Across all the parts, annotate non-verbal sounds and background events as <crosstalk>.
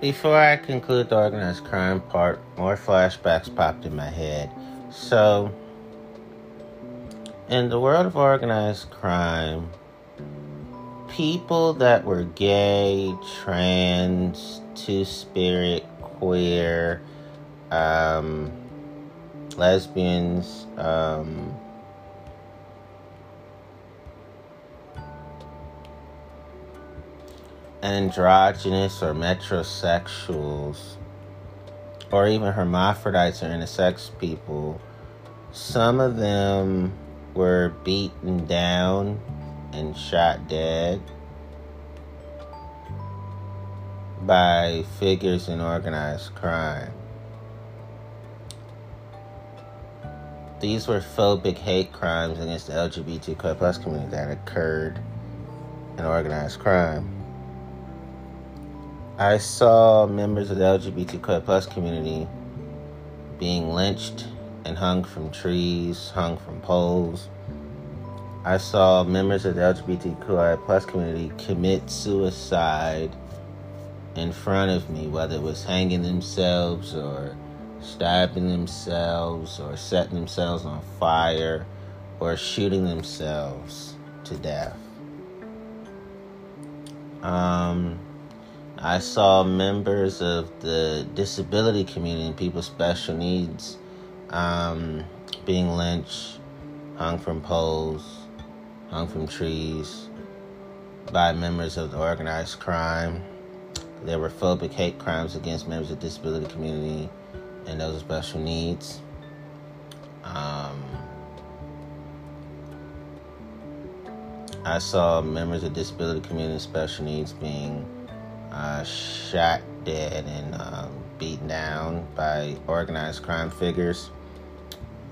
before I conclude the organized crime part, more flashbacks popped in my head. So, in the world of organized crime, people that were gay, trans, two spirit, queer, um, lesbians, um, androgynous or metrosexuals, or even hermaphrodites or intersex people, some of them were beaten down and shot dead by figures in organized crime. These were phobic hate crimes against the LGBTQ plus community that occurred in organized crime. I saw members of the LGBTQ plus community being lynched and hung from trees, hung from poles. I saw members of the LGBTQI plus community commit suicide in front of me, whether it was hanging themselves or stabbing themselves or setting themselves on fire or shooting themselves to death. Um, I saw members of the disability community people with special needs um, being lynched, hung from poles, hung from trees by members of the organized crime. There were phobic hate crimes against members of the disability community and those with special needs. Um, I saw members of the disability community and special needs being uh, shot dead and um, beaten down by organized crime figures.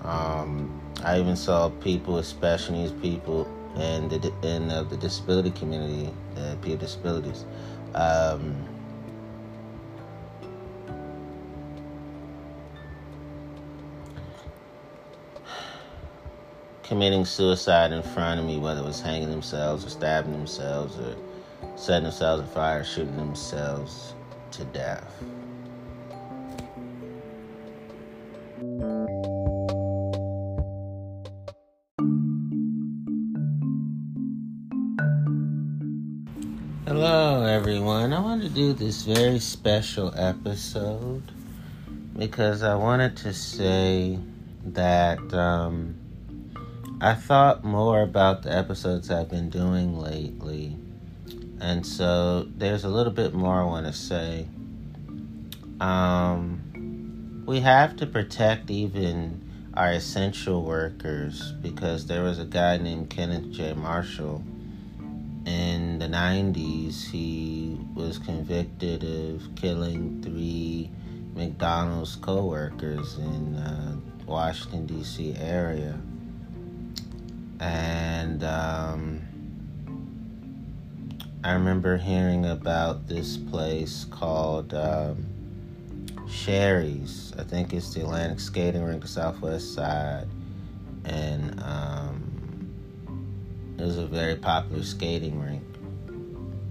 Um, I even saw people especially these people in the in uh, the disability community, uh, people with disabilities. Um, committing suicide in front of me, whether it was hanging themselves or stabbing themselves or setting themselves on fire, shooting themselves to death. Hello, everyone. I wanted to do this very special episode because I wanted to say that um, I thought more about the episodes I've been doing lately and so there's a little bit more I want to say. Um, we have to protect even our essential workers because there was a guy named Kenneth J. Marshall in the 90s. He was convicted of killing three McDonald's co workers in uh, Washington, D.C. area. And, um, I remember hearing about this place called um, Sherry's. I think it's the Atlantic Skating Rink, the Southwest Side, and um, it was a very popular skating rink,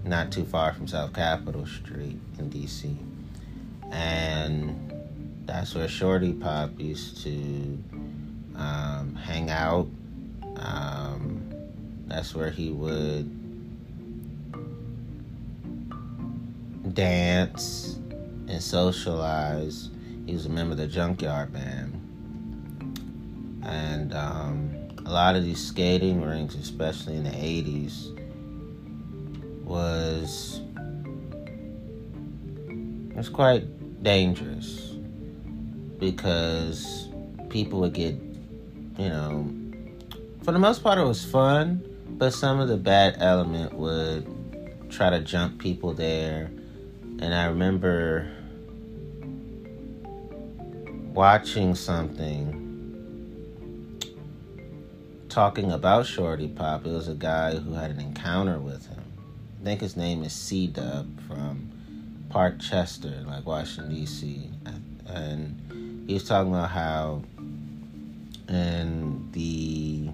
not too far from South Capitol Street in DC, and that's where Shorty Pop used to um, hang out. Um, that's where he would dance and socialize. He was a member of the Junkyard Band. And um, a lot of these skating rinks, especially in the 80s, was was quite dangerous because people would get, you know, for the most part it was fun, but some of the bad element would try to jump people there and I remember watching something talking about Shorty Pop. It was a guy who had an encounter with him. I think his name is C Dub from Park Chester, like Washington, D.C. And he was talking about how in the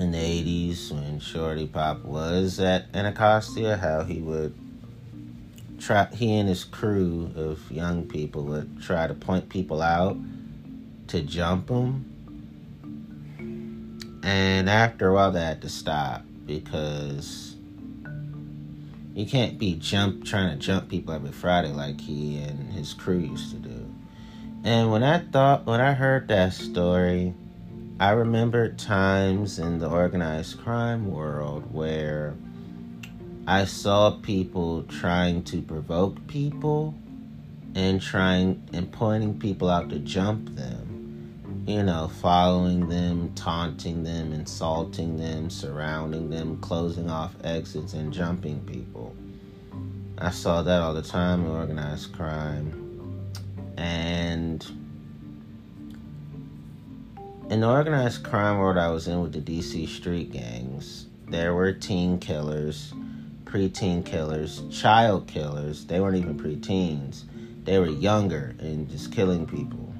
in the 80s when Shorty Pop was at Anacostia, how he would try he and his crew of young people would try to point people out to jump them and after a while they had to stop because you can't be jump trying to jump people every friday like he and his crew used to do. And when i thought when i heard that story i remembered times in the organized crime world where I saw people trying to provoke people and trying and pointing people out to jump them. You know, following them, taunting them, insulting them, surrounding them, closing off exits, and jumping people. I saw that all the time in organized crime. And in the organized crime world I was in with the DC street gangs, there were teen killers preteen killers, child killers. They weren't even preteens. They were younger and just killing people.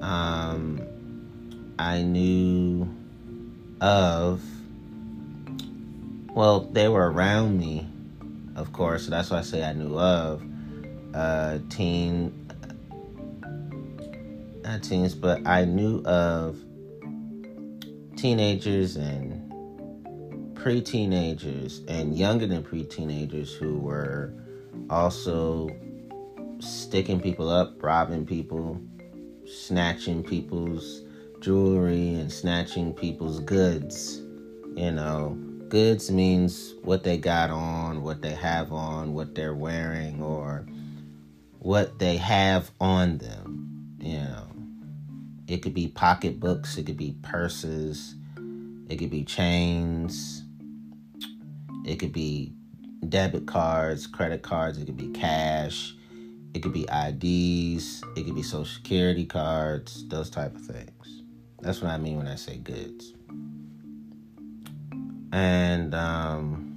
Um, I knew of, well, they were around me, of course. So that's why I say I knew of uh, teen, not teens, but I knew of teenagers and pre-teenagers and younger than pre-teenagers who were also sticking people up, robbing people, snatching people's jewelry and snatching people's goods. You know, goods means what they got on, what they have on, what they're wearing, or what they have on them. You know, it could be pocketbooks, it could be purses, it could be chains, it could be debit cards, credit cards, it could be cash, it could be IDs, it could be social security cards, those type of things. That's what I mean when I say goods. And um,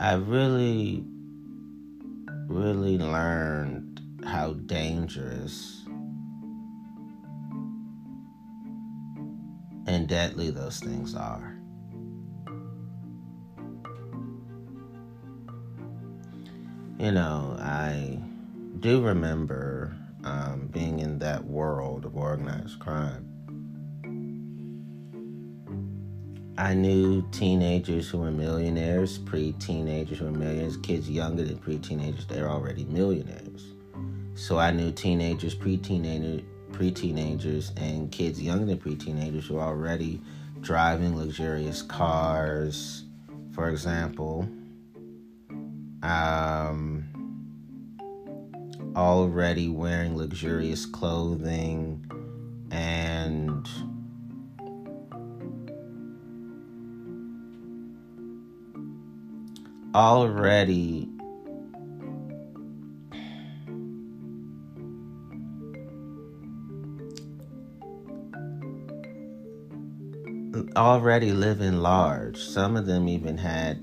I really, really learned how dangerous and deadly those things are. You know, I do remember um, being in that world of organized crime. I knew teenagers who were millionaires, pre teenagers who were millionaires, kids younger than pre teenagers, they're already millionaires. So I knew teenagers, pre teenagers, pre-teenagers and kids younger than pre-teenagers who are already driving luxurious cars. For example um, already wearing luxurious clothing and already already living large. Some of them even had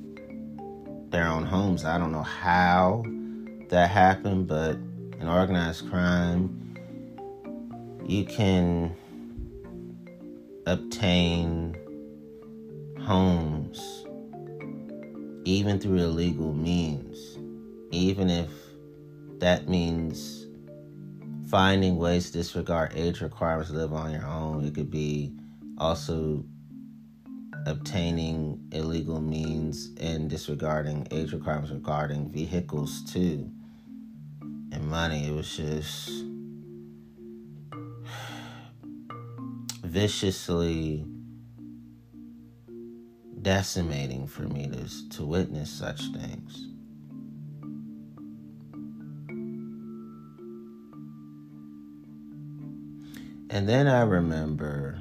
their own homes. I don't know how that happened, but in organized crime, you can obtain homes even through illegal means, even if that means finding ways to disregard age requirements to live on your own. It could be also obtaining illegal means and disregarding age requirements regarding vehicles too. And money it was just <sighs> viciously decimating for me to, to witness such things. And then i remember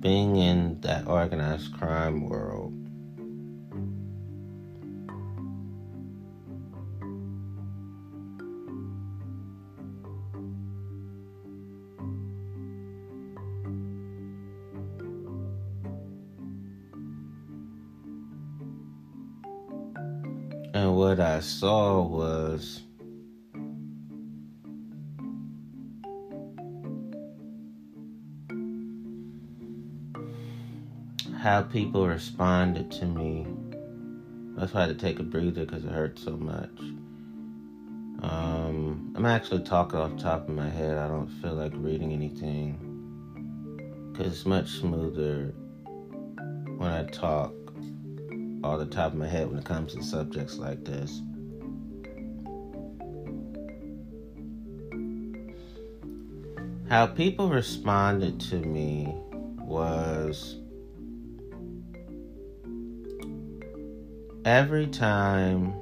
being in that organized crime world. And what I saw was how people responded to me. That's why I had to take a breather because it hurt so much. Um, I'm actually talking off top of my head. I don't feel like reading anything because it's much smoother when I talk off the top of my head when it comes to subjects like this. How people responded to me was every time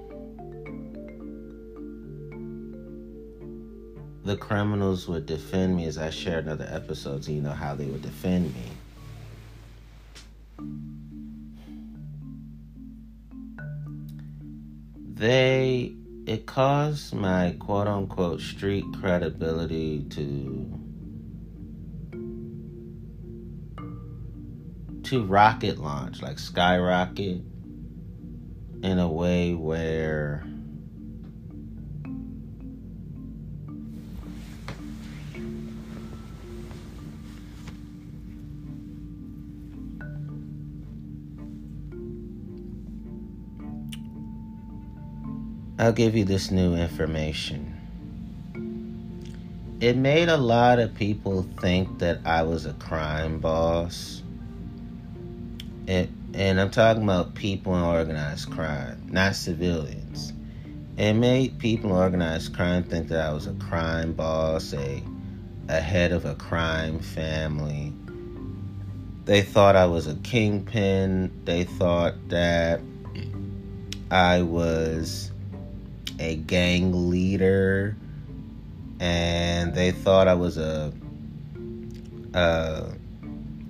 the criminals would defend me as I shared in other episodes, you know how they would defend me. They it caused my quote unquote street credibility to to rocket launch, like skyrocket way where I'll give you this new information. It made a lot of people think that I was a crime boss. It and I'm talking about people in organized crime, not civilians. It made people in organized crime think that I was a crime boss, a, a head of a crime family. They thought I was a kingpin. They thought that I was a gang leader. And they thought I was a, a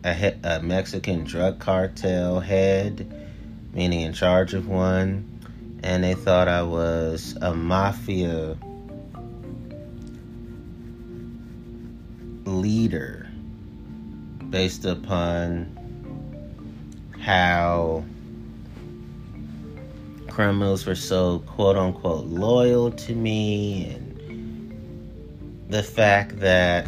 a, a Mexican drug cartel head, meaning in charge of one, and they thought I was a mafia leader based upon how criminals were so quote unquote loyal to me and the fact that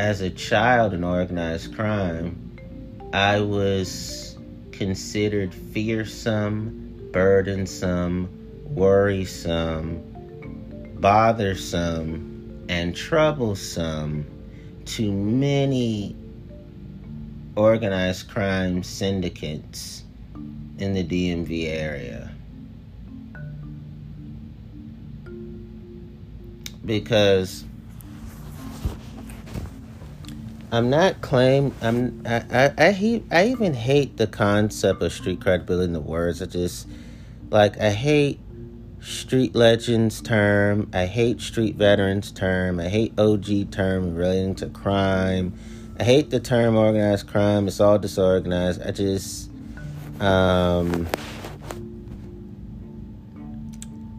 as a child in organized crime, I was considered fearsome, burdensome, worrisome, bothersome, and troublesome to many organized crime syndicates in the DMV area. Because I'm not claim. I'm. I. I. I, hate, I even hate the concept of street credibility in the words. I just like. I hate street legends term. I hate street veterans term. I hate OG term relating to crime. I hate the term organized crime. It's all disorganized. I just. Um.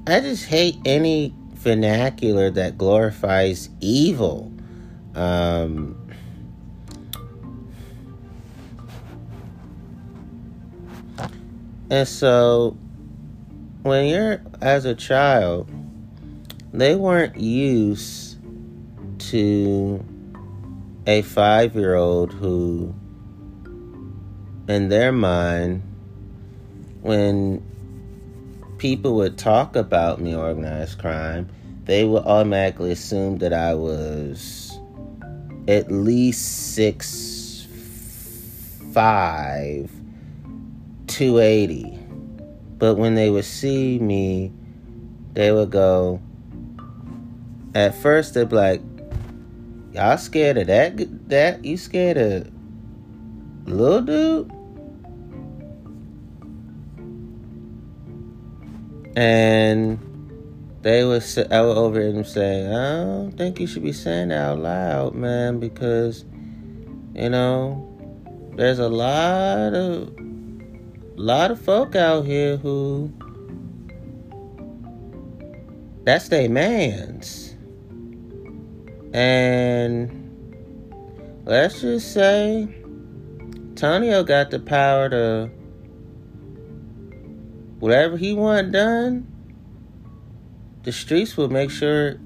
I just hate any vernacular that glorifies evil. Um, And so when you're as a child, they weren't used to a five year old who, in their mind, when people would talk about me, organized crime, they would automatically assume that I was at least six five 280. But when they would see me, they would go, at first they'd be like, Y'all scared of that? That? You scared of little dude? And they would I would over them say, I don't think you should be saying that out loud, man, because, you know, there's a lot of a lot of folk out here who that's their man's. And let's just say Tonio got the power to whatever he want done, the streets will make sure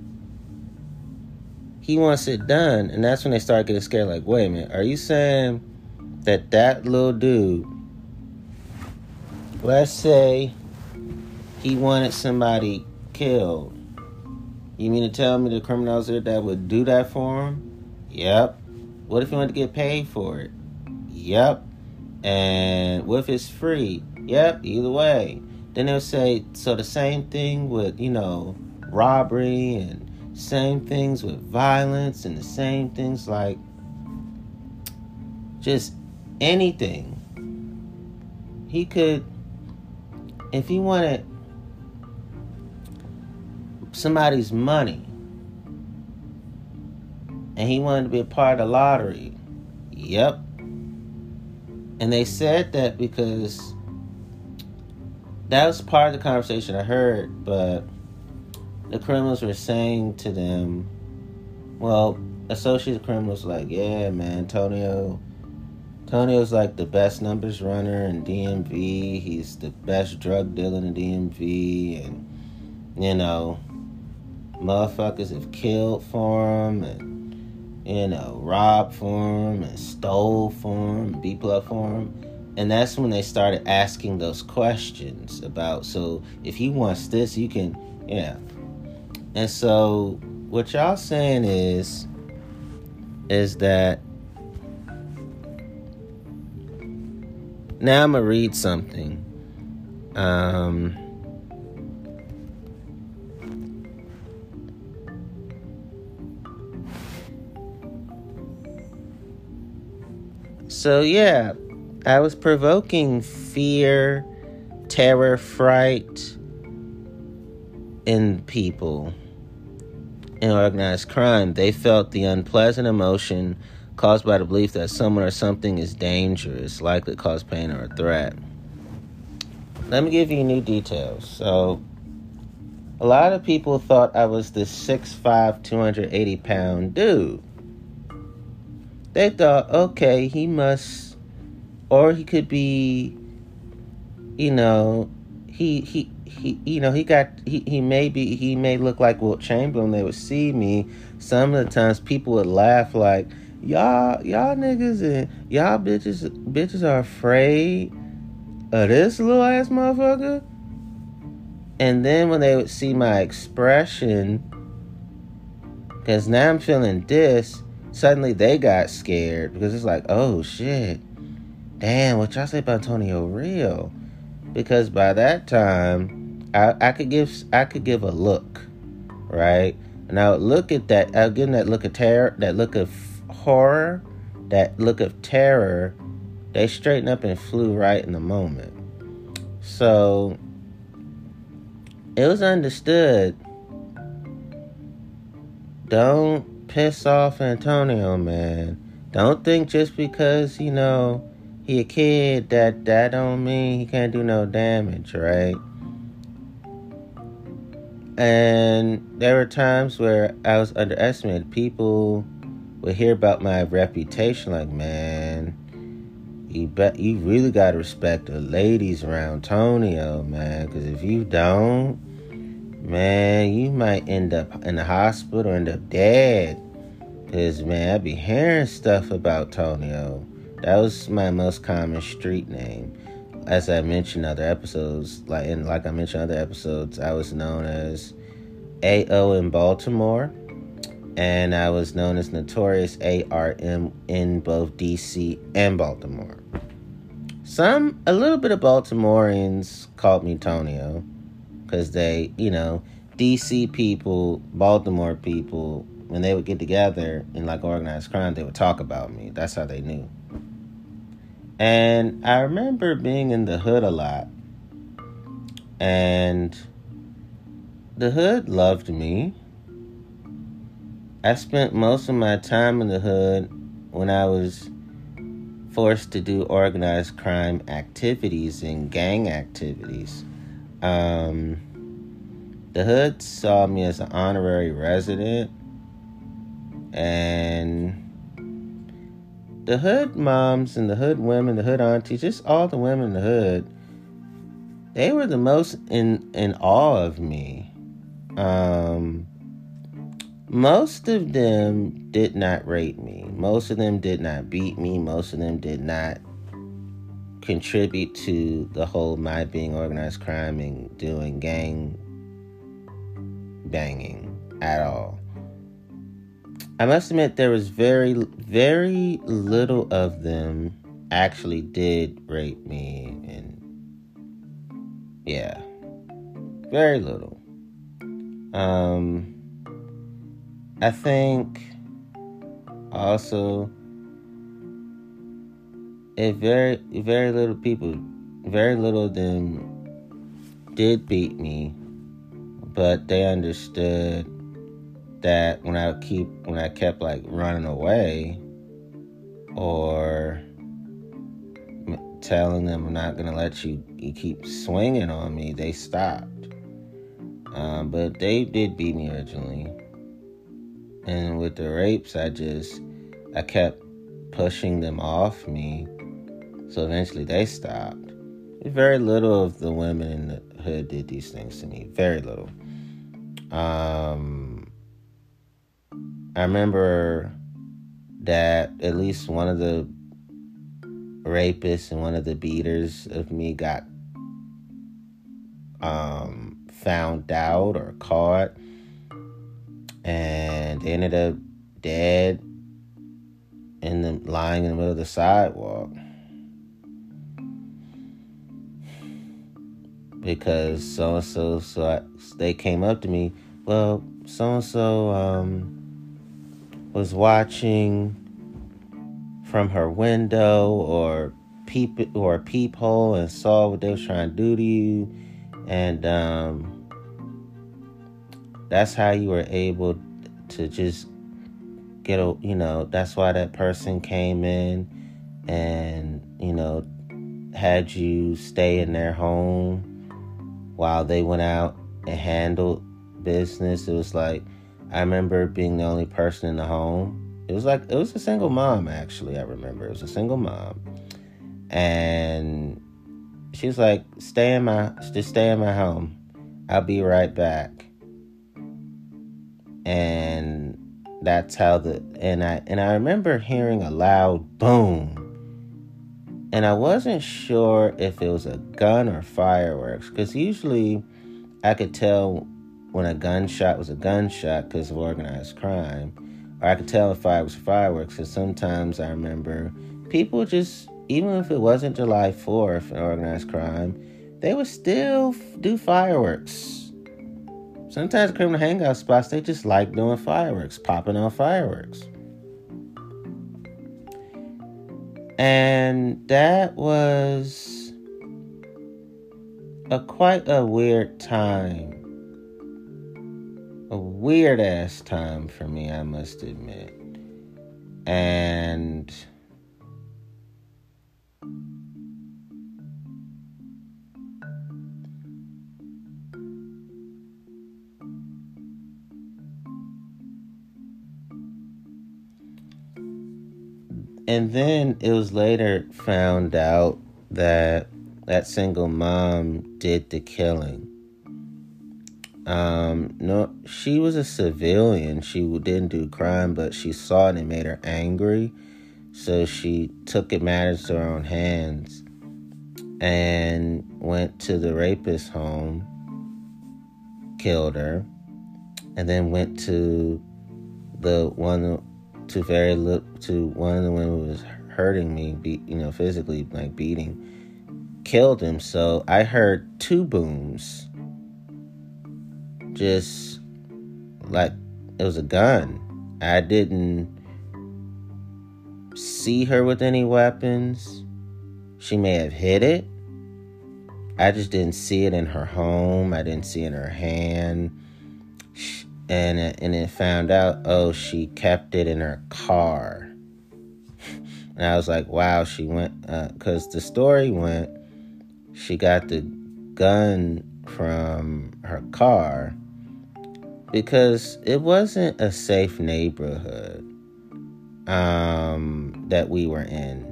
he wants it done. And that's when they start getting scared like, wait a minute, are you saying that that little dude, let's say he wanted somebody killed, you mean to tell me the criminals there that would do that for him? Yep. What if he wanted to get paid for it? Yep. And what if it's free? Yep, either way. Then they'll say, so the same thing with, you know, robbery and same things with violence and the same things like just anything. He could, if he wanted somebody's money and he wanted to be a part of the lottery. Yep. And they said that because that was part of the conversation I heard, but the criminals were saying to them, well, associate criminals like, yeah, man, Tonio, Tonio's like the best numbers runner in DMV. He's the best drug dealer in DMV, and you know, motherfuckers have killed for him and you know robbed for him and stole for him, beat blood for him. And that's when they started asking those questions about so if he wants this, you can yeah. And so what y'all saying is is that now I'm gonna read something. Um So, yeah, I was provoking fear, terror, fright in people in organized crime. They felt the unpleasant emotion caused by the belief that someone or something is dangerous, likely to cause pain or a threat. Let me give you new details. So, a lot of people thought I was this 6'5, 280 pound dude they thought, okay, he must, or he could be, you know, he he he, you know, he got he he may be he may look like Wilt Chamberlain. They would see me. Some of the times, people would laugh like, y'all y'all niggas and y'all bitches bitches are afraid of this little ass motherfucker. And then when they would see my expression, because now I'm feeling this, suddenly they got scared because it's like, oh shit, damn, what y'all say about Tonio real? Because by that time, I, I could give I could give a look, right? And I would look at that. I would give them that look of terror, that look of horror, that look of terror. They straightened up and flew right in the moment. So it was understood. Don't piss off Antonio, man. Don't think just because, you know, he a kid that that don't mean he can't do no damage, right? And there were times where I was underestimated. People would hear about my reputation like, man, you bet you really gotta respect the ladies around Tonio, man. Cause if you don't, man, you might end up in the hospital, end up dead. Cause man, I be hearing stuff about Tonio. That was my most common street name. As I mentioned other episodes, like and like I mentioned other episodes, I was known as AO in Baltimore. And I was known as Notorious ARM in both DC and Baltimore. Some, a little bit of Baltimoreans called me Tonio because they, you know, DC people, Baltimore people when they would get together in like organized crime, they would talk about me. That's how they knew. And I remember being in the hood a lot. And the hood loved me. I spent most of my time in the hood when I was forced to do organized crime activities and gang activities. Um, the hood saw me as an honorary resident and the hood moms and the hood women, the hood aunties, just all the women in the hood, they were the most in in awe of me. Um, most of them did not rape me. Most of them did not beat me. Most of them did not contribute to the whole my being organized crime and doing gang banging at all. I must admit there was very very little of them actually did rape me and yeah. Very little. Um I think also if very very little people very little of them did beat me but they understood that when I keep when I kept like running away or telling them I'm not gonna let you you keep swinging on me, they stopped. Um, but they did beat me originally, and with the rapes, I just I kept pushing them off me, so eventually they stopped. Very little of the women in the hood did these things to me. Very little. Um, I remember that at least one of the rapists and one of the beaters of me got um, found out or caught and they ended up dead in the lying in the middle of the sidewalk. Because so and so so they came up to me well so and so um was watching from her window or peep or a peephole and saw what they was trying to do to you. And um, that's how you were able to just get a you know that's why that person came in and you know had you stay in their home while they went out and handled business it was like I remember being the only person in the home. It was like it was a single mom actually. I remember it was a single mom, and she was like, "Stay in my just stay in my home. I'll be right back." And that's how the and I and I remember hearing a loud boom. And I wasn't sure if it was a gun or fireworks because usually I could tell when a gunshot was a gunshot because of organized crime. Or I could tell if I was fireworks because sometimes I remember people just, even if it wasn't July 4th and organized crime, they would still do fireworks. Sometimes criminal hangout spots, they just like doing fireworks, popping off fireworks. And that was a quite a weird time a weird ass time for me, I must admit. And and then it was later found out that that single mom did the killing um, no, she was a civilian. She didn't do crime, but she saw it and made her angry. So she took it matters to her own hands and went to the rapist's home, killed her, and then went to the one to very little to one of the women who was hurting me, be, you know, physically like beating, killed him. So I heard two booms just like it was a gun. I didn't see her with any weapons. She may have hit it. I just didn't see it in her home. I didn't see it in her hand. And and it found out, oh, she kept it in her car. <laughs> And I was like, wow, she went, because uh, the story went, she got the gun from her car because it wasn't a safe neighborhood. Um, that we were in.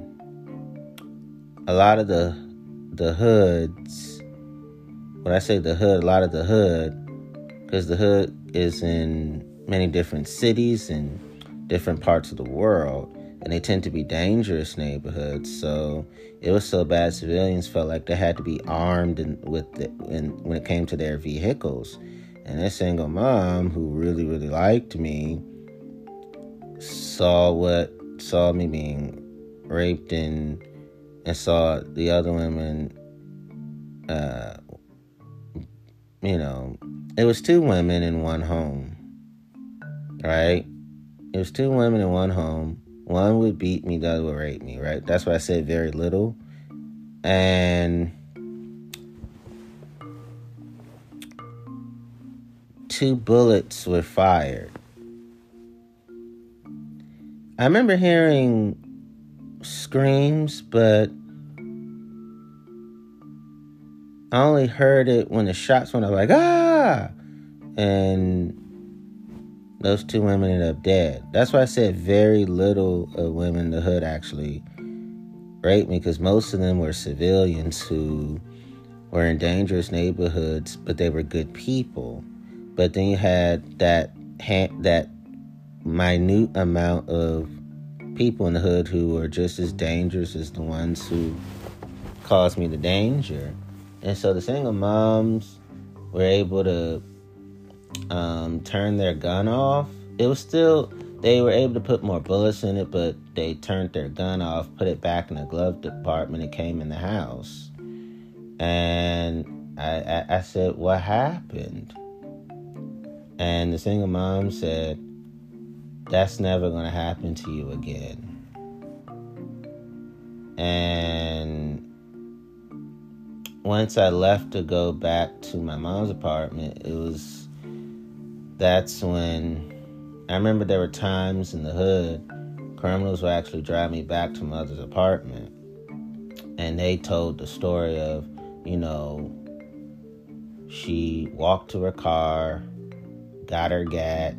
A lot of the the hoods. When I say the hood, a lot of the hood, because the hood is in many different cities and different parts of the world, and they tend to be dangerous neighborhoods. So it was so bad, civilians felt like they had to be armed and with the, and when it came to their vehicles. And this single mom, who really really liked me, saw what saw me being raped and and saw the other women uh you know it was two women in one home right? It was two women in one home. One would beat me the other would rape me right? That's why i said very little. And two bullets were fired. I remember hearing screams, but I only heard it when the shots went off, like, ah! And those two women ended up dead. That's why I said very little of women in the hood actually raped me, because most of them were civilians who were in dangerous neighborhoods, but they were good people. But then you had that that minute amount of people in the hood who are just as dangerous as the ones who caused me the danger. And so the single moms were able to um, turn their gun off. It was still, they were able to put more bullets in it, but they turned their gun off, put it back in the glove department, it came in the house. And I, I, I said, What happened? And the single mom said, that's never going to happen to you again. And once I left to go back to my mom's apartment, it was that's when I remember there were times in the hood criminals would actually drive me back to mother's apartment and they told the story of, you know, she walked to her car, got her gat,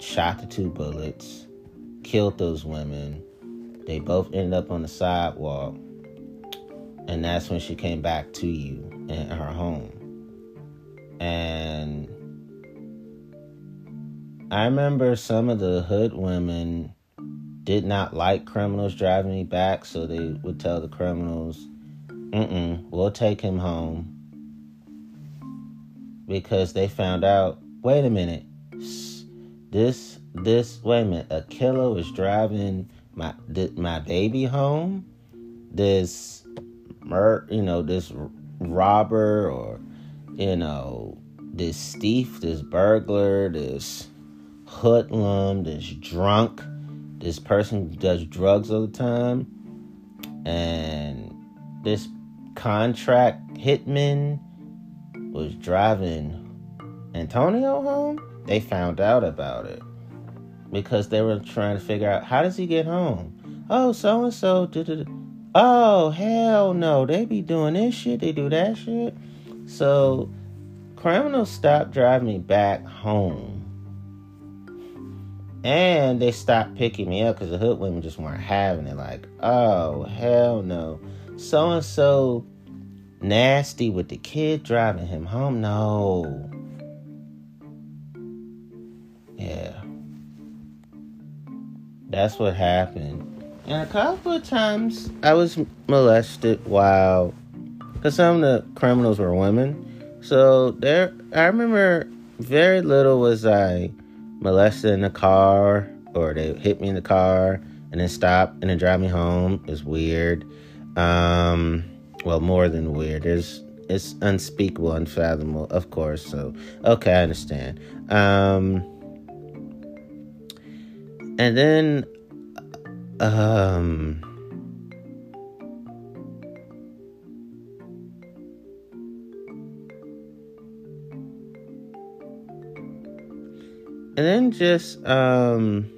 shot the two bullets, killed those women. They both ended up on the sidewalk. And that's when she came back to you in her home. And I remember some of the hood women did not like criminals driving me back, so they would tell the criminals, mm we'll take him home. Because they found out, wait a minute, this this wait a minute, a killer was driving my my baby home. This mur you know this robber or you know this thief, this burglar, this hoodlum, this drunk, this person does drugs all the time, and this contract hitman was driving Antonio home they found out about it because they were trying to figure out how does he get home. Oh, so and so. Oh, hell no! They be doing this shit. They do that shit. So criminals stopped driving me back home, and they stopped picking me up because the hood women just weren't having it. Like, oh hell no! So and so nasty with the kid driving him home. No. Yeah. That's what happened. And a couple of times I was molested while, because some of the criminals were women. So there, I remember very little was I molested in the car, or they hit me in the car and then stop and then drive me home. Is weird. Um, well, more than weird. It's it's unspeakable, unfathomable, of course. So okay, I understand. Um, and then, um, and then just, um,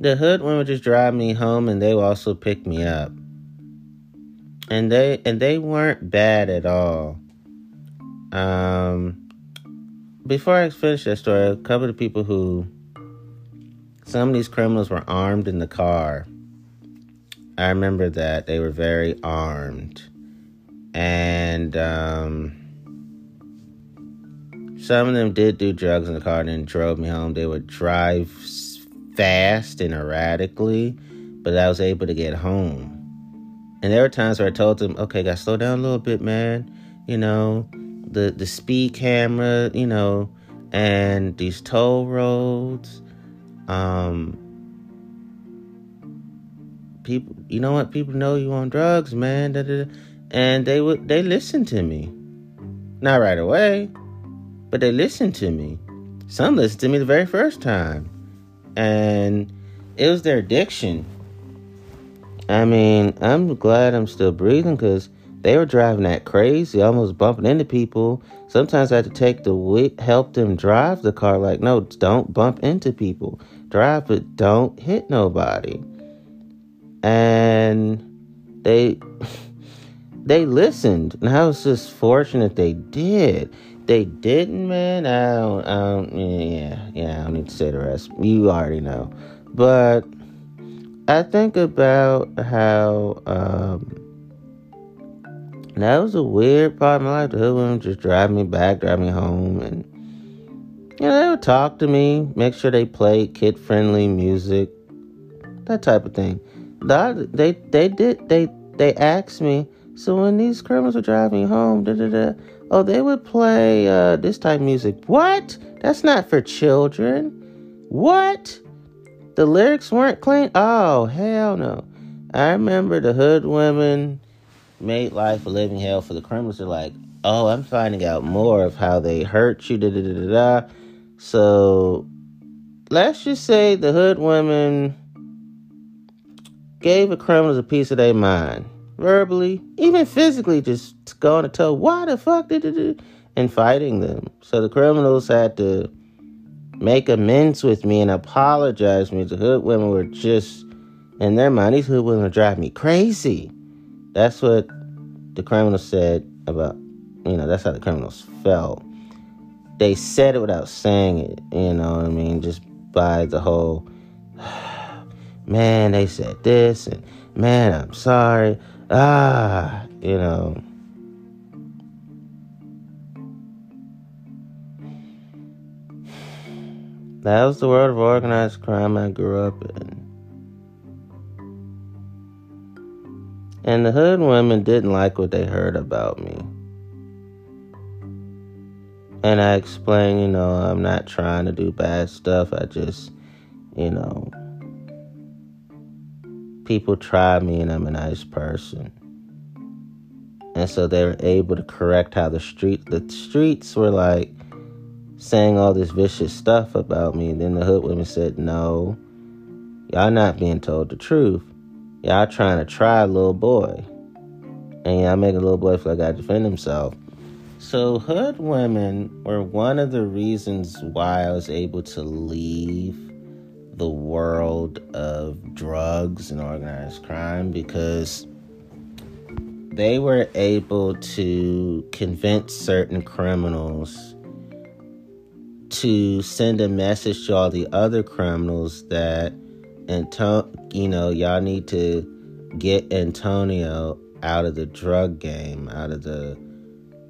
the hood women just drive me home and they would also pick me up. And they and they weren't bad at all. Um, before I finish that story, a couple of people who some of these criminals were armed in the car. I remember that they were very armed, and um, some of them did do drugs in the car and then drove me home. They would drive fast and erratically, but I was able to get home. And there were times where I told them, "Okay, to slow down a little bit, man. You know, the the speed camera, you know, and these toll roads. Um, people, you know what? People know you on drugs, man. Da, da, da. And they would they listen to me, not right away, but they listened to me. Some listened to me the very first time, and it was their addiction. I mean, I'm glad I'm still breathing because they were driving that crazy, almost bumping into people. Sometimes I had to take the whip, help them drive the car. Like, no, don't bump into people. Drive, but don't hit nobody. And they <laughs> they listened, and I was just fortunate they did. They didn't, man. I don't, I don't yeah, yeah. I don't need to say the rest. You already know, but I think about how. Um, that was a weird part of my life. The hoodlums just drive me back, drive me home, and you know they would talk to me, make sure they played kid friendly music, that type of thing. The, they they did they they asked me. So when these criminals were driving me home, da da da, oh they would play uh, this type of music. What? That's not for children. What? The lyrics weren't clean. Oh hell no! I remember the hood women made life a living hell for the criminals. They're like, oh, I'm finding out more of how they hurt you, da da da da da. So let's just say the hood women gave the criminals a piece of their mind, verbally, even physically, just going to tell why the fuck did it, and fighting them. So the criminals had to make amends with me and apologize me. The hood women were just in their mind. These hood women drive me crazy. That's what the criminals said about, you know, that's how the criminals felt. They said it without saying it, you know what I mean? Just by the whole, <sighs> man, they said this, and man, I'm sorry. Ah, you know. That was the world of organized crime I grew up in. And the hood women didn't like what they heard about me. And I explained, you know, I'm not trying to do bad stuff. I just, you know, people try me and I'm a nice person. And so they were able to correct how the street the streets were like saying all this vicious stuff about me. And then the hood women said, No, y'all not being told the truth. Y'all trying to try a little boy. And y'all make a little boy feel like I defend himself. So hood women were one of the reasons why I was able to leave the world of drugs and organized crime because they were able to convince certain criminals to send a message to all the other criminals that and you know, y'all need to get Antonio out of the drug game, out of the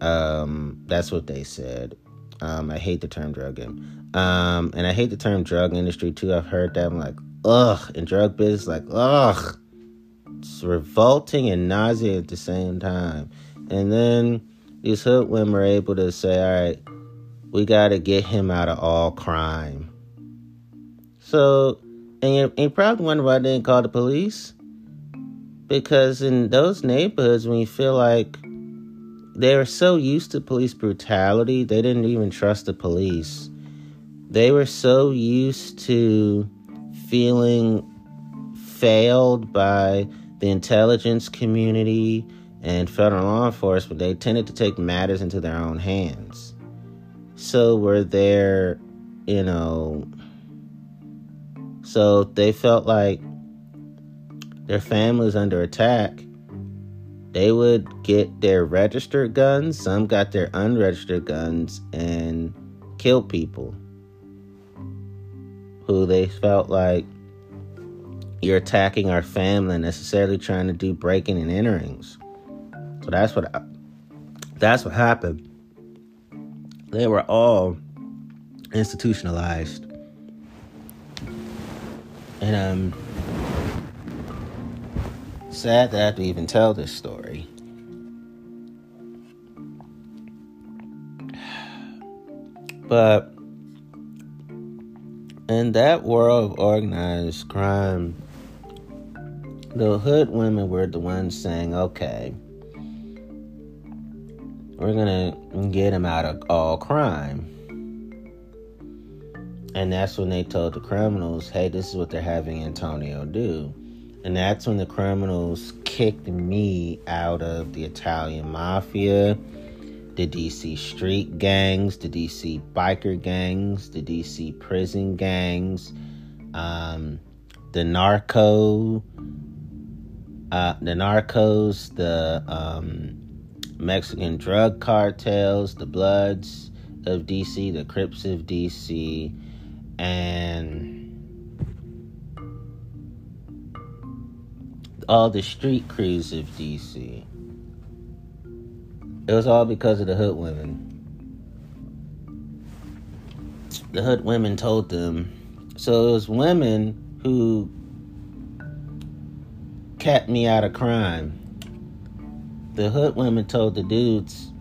um that's what they said. Um I hate the term drug game. Um and I hate the term drug industry too. I've heard that I'm like, ugh, in drug business, like, ugh. It's revolting and nauseating at the same time. And then these hood were able to say, all right, we got to get him out of all crime. So and you, you probably wonder why they didn't call the police. Because in those neighborhoods, when you feel like they were so used to police brutality, they didn't even trust the police. They were so used to feeling failed by the intelligence community and federal law enforcement, they tended to take matters into their own hands. So were there, you know, so they felt like their family was under attack. They would get their registered guns, some got their unregistered guns, and kill people who they felt like you're attacking our family, and necessarily trying to do breaking and enterings. So that's what that's what happened. They were all institutionalized. And I'm sad that I have to even tell this story. <sighs> But in that world of organized crime, the hood women were the ones saying, okay, we're gonna get him out of all crime. And that's when they told the criminals, hey, this is what they're having Antonio do. And that's when the criminals kicked me out of the Italian mafia the DC street gangs, the DC biker gangs, the DC prison gangs, um, the narco, uh, the narcos, the um, Mexican drug cartels, the Bloods of DC, the Crips of DC, and all the street crews of DC. It was all because of the hood women. The hood women told them. So it was women who kept me out of crime. The hood women told the dudes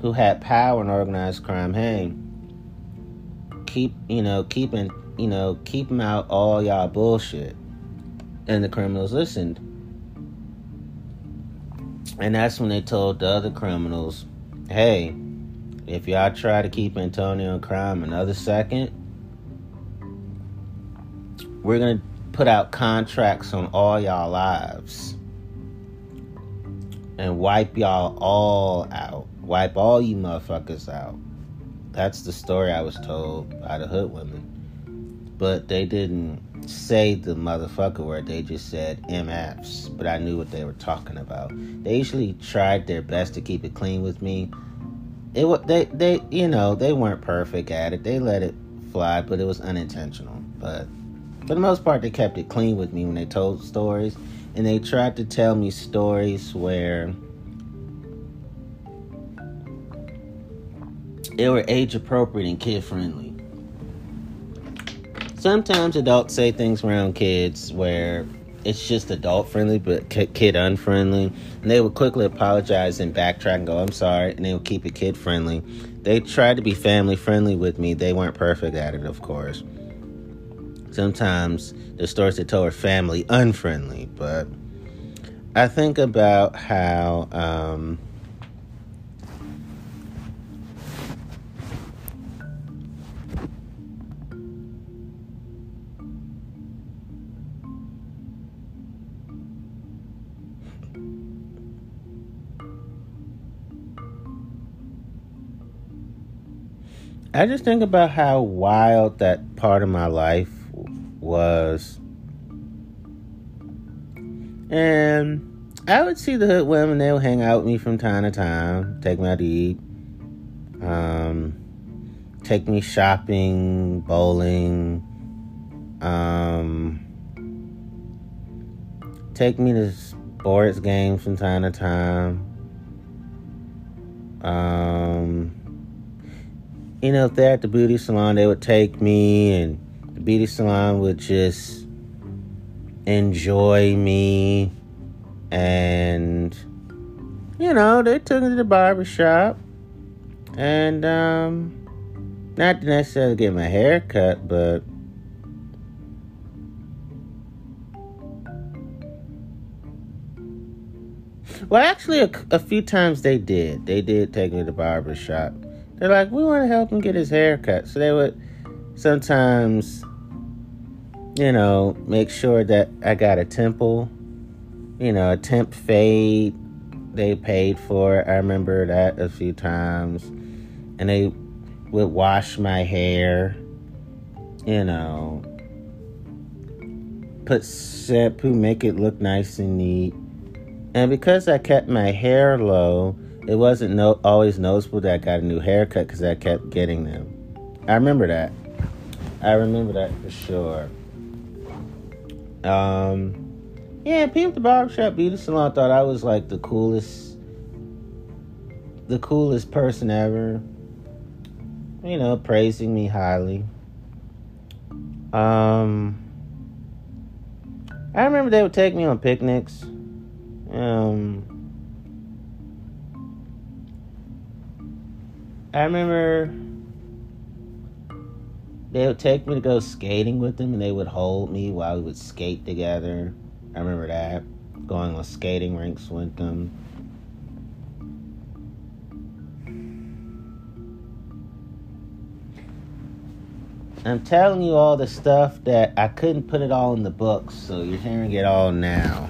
who had power in organized crime, hey, keep, you know, keeping, you know, keep them out all y'all bullshit. And the criminals listened. And that's when they told the other criminals, hey, if y'all try to keep Antonio in crime another second, we're to put out contracts on all y'all lives and wipe y'all all out. Wipe all you motherfuckers out. That's the story I was told by the hood women. But they didn't say the motherfucker word. They just said MFs, but I knew what they were talking about. They usually tried their best to keep it clean with me. It was they they you know they weren't perfect at it. They let it fly, but it was unintentional. But for the most part, they kept it clean with me when they told stories, and they tried to tell me stories where. They were age appropriate and kid friendly sometimes adults say things around kids where it's just adult friendly but kid unfriendly and they would quickly apologize and backtrack and go i'm sorry and they would keep it kid friendly they tried to be family friendly with me. They weren't perfect at it of course. Sometimes the stories they told are family unfriendly but i think about how um, I just think about how wild that part of my life was. And I would see the hood women, they would hang out with me from time to time, take me out to eat, um, take me shopping, bowling, um, take me to sports games from time to time. Um, you know, if at the beauty salon, they would take me, and the beauty salon would just enjoy me. And, you know, they took me to the barber shop. And, um, not necessarily get my hair cut, but. Well, actually, a, a few times they did. They did take me to the barber shop. They're like, we want to help him get his hair cut. So they would sometimes, you know, make sure that I got a temple, you know, a temp fade. They paid for it. I remember that a few times. And they would wash my hair, you know, put shampoo, make it look nice and neat. And because I kept my hair low, it wasn't no always noticeable that I got a new haircut because I kept getting them. I remember that. I remember that for sure. Um, yeah, people at the barbershop beauty salon thought I was like the coolest, the coolest person ever. You know, praising me highly. Um, I remember they would take me on picnics. Um, I remember they would take me to go skating with them and they would hold me while we would skate together. I remember that. Going on skating rinks with them. I'm telling you all the stuff that I couldn't put it all in the books, so you're hearing it all now.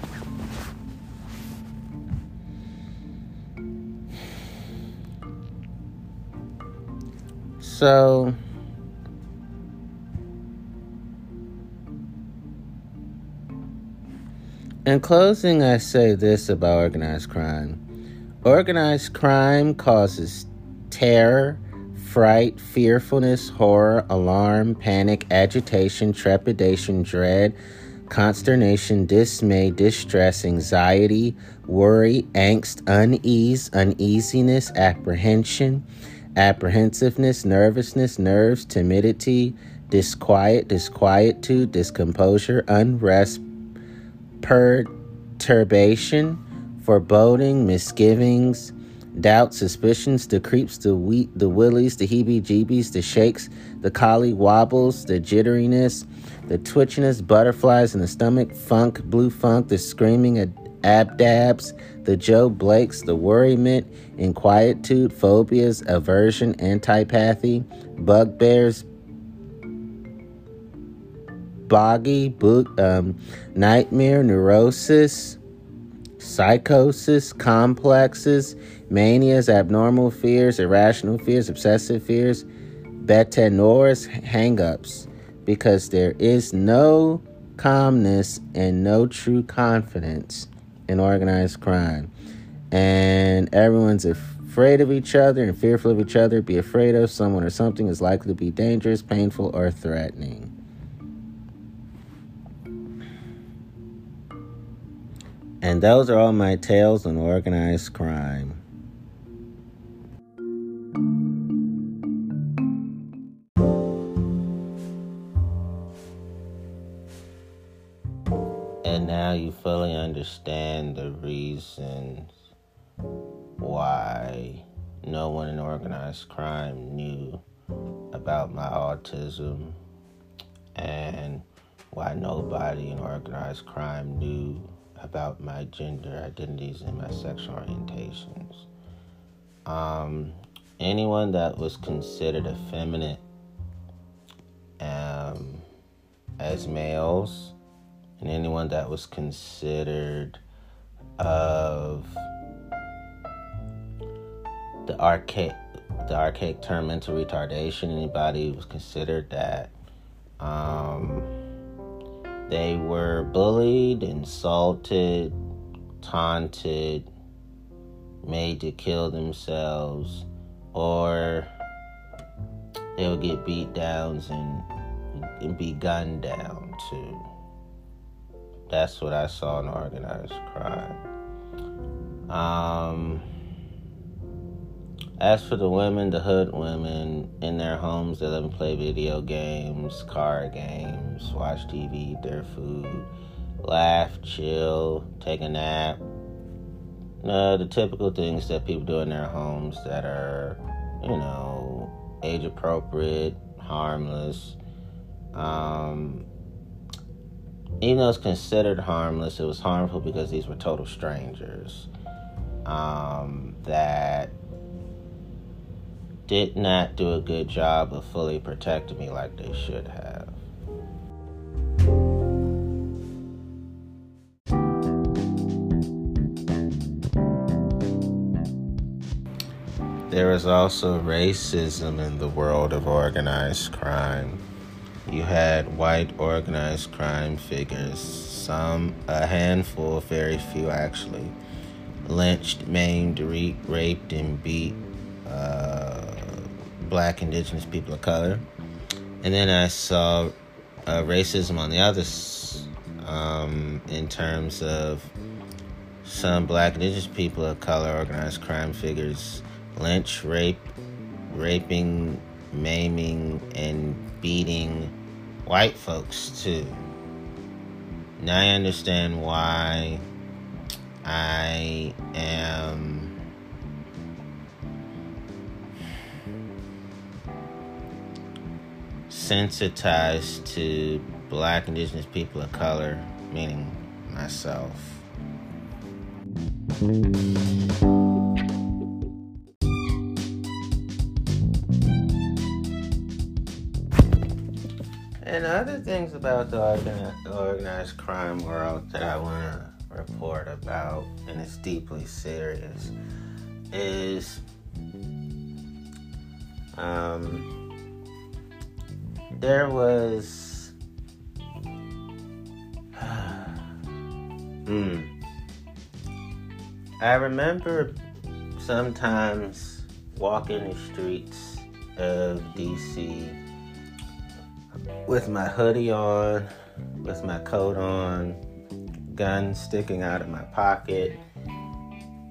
So, in closing, I say this about organized crime. Organized crime causes terror fright, fearfulness, horror, alarm, panic, agitation, trepidation, dread, consternation, dismay, distress, anxiety, worry, angst, unease, uneasiness, apprehension, apprehensiveness, nervousness, nerves, timidity, disquiet, disquietude, discomposure, unrest, perturbation, foreboding, misgivings, doubt, suspicions, the creeps, the wheat, the willies, the heebie jeebies, the shakes, the collywobbles, the jitteriness, the twitchiness, butterflies in the stomach, funk, blue funk, the screaming abdabs, the Joe Blakes, the worriment, inquietude, phobias, aversion, antipathy, bugbears, boggy, book, um, nightmare, neurosis, psychosis, complexes, manias, abnormal fears, irrational fears, obsessive fears, bêtes noires, hangups, because there is no calmness and no true confidence in organized crime. And everyone's afraid of each other and fearful of each other. Be afraid of someone or something is likely to be dangerous, painful, or threatening. And those are all my tales on organized crime. You fully understand the reasons why no one in organized crime knew about my autism and why nobody in organized crime knew about my gender identities and my sexual orientations. Um, anyone that was considered effeminate um, as males, and anyone that was considered of the archaic the archaic term mental retardation, anybody was considered that. Um, they were bullied, insulted, taunted, made to kill themselves, or they would get beat downs and, and be gunned down too. That's what I saw in organized crime. Um, as for the women, the hood women in their homes, they live and play video games, card games, watch TV, eat their food, laugh, chill, take a nap. No, the typical things that people do in their homes that are, you know, age appropriate, harmless. Um, even though it's considered harmless, it was harmful because these were total strangers. Um, that did not do a good job of fully protecting me like they should have. There is also racism in the world of organized crime. You had white organized crime figures, some, a handful, very few actually, lynched, maimed, raped, and beat uh, black indigenous people of color. And then I saw uh, racism on the other um, in terms of some black indigenous people of color, organized crime figures, lynch, rape, raping, maiming, and beating white folks too. Now I understand why I am sensitized to black indigenous people of color, meaning myself. And other things about the organized, crime world that I want to report about, and it's deeply serious, is um, there was. <sighs> mm, I remember sometimes walking the streets of DC with my hoodie on, with my coat on, gun sticking out of my pocket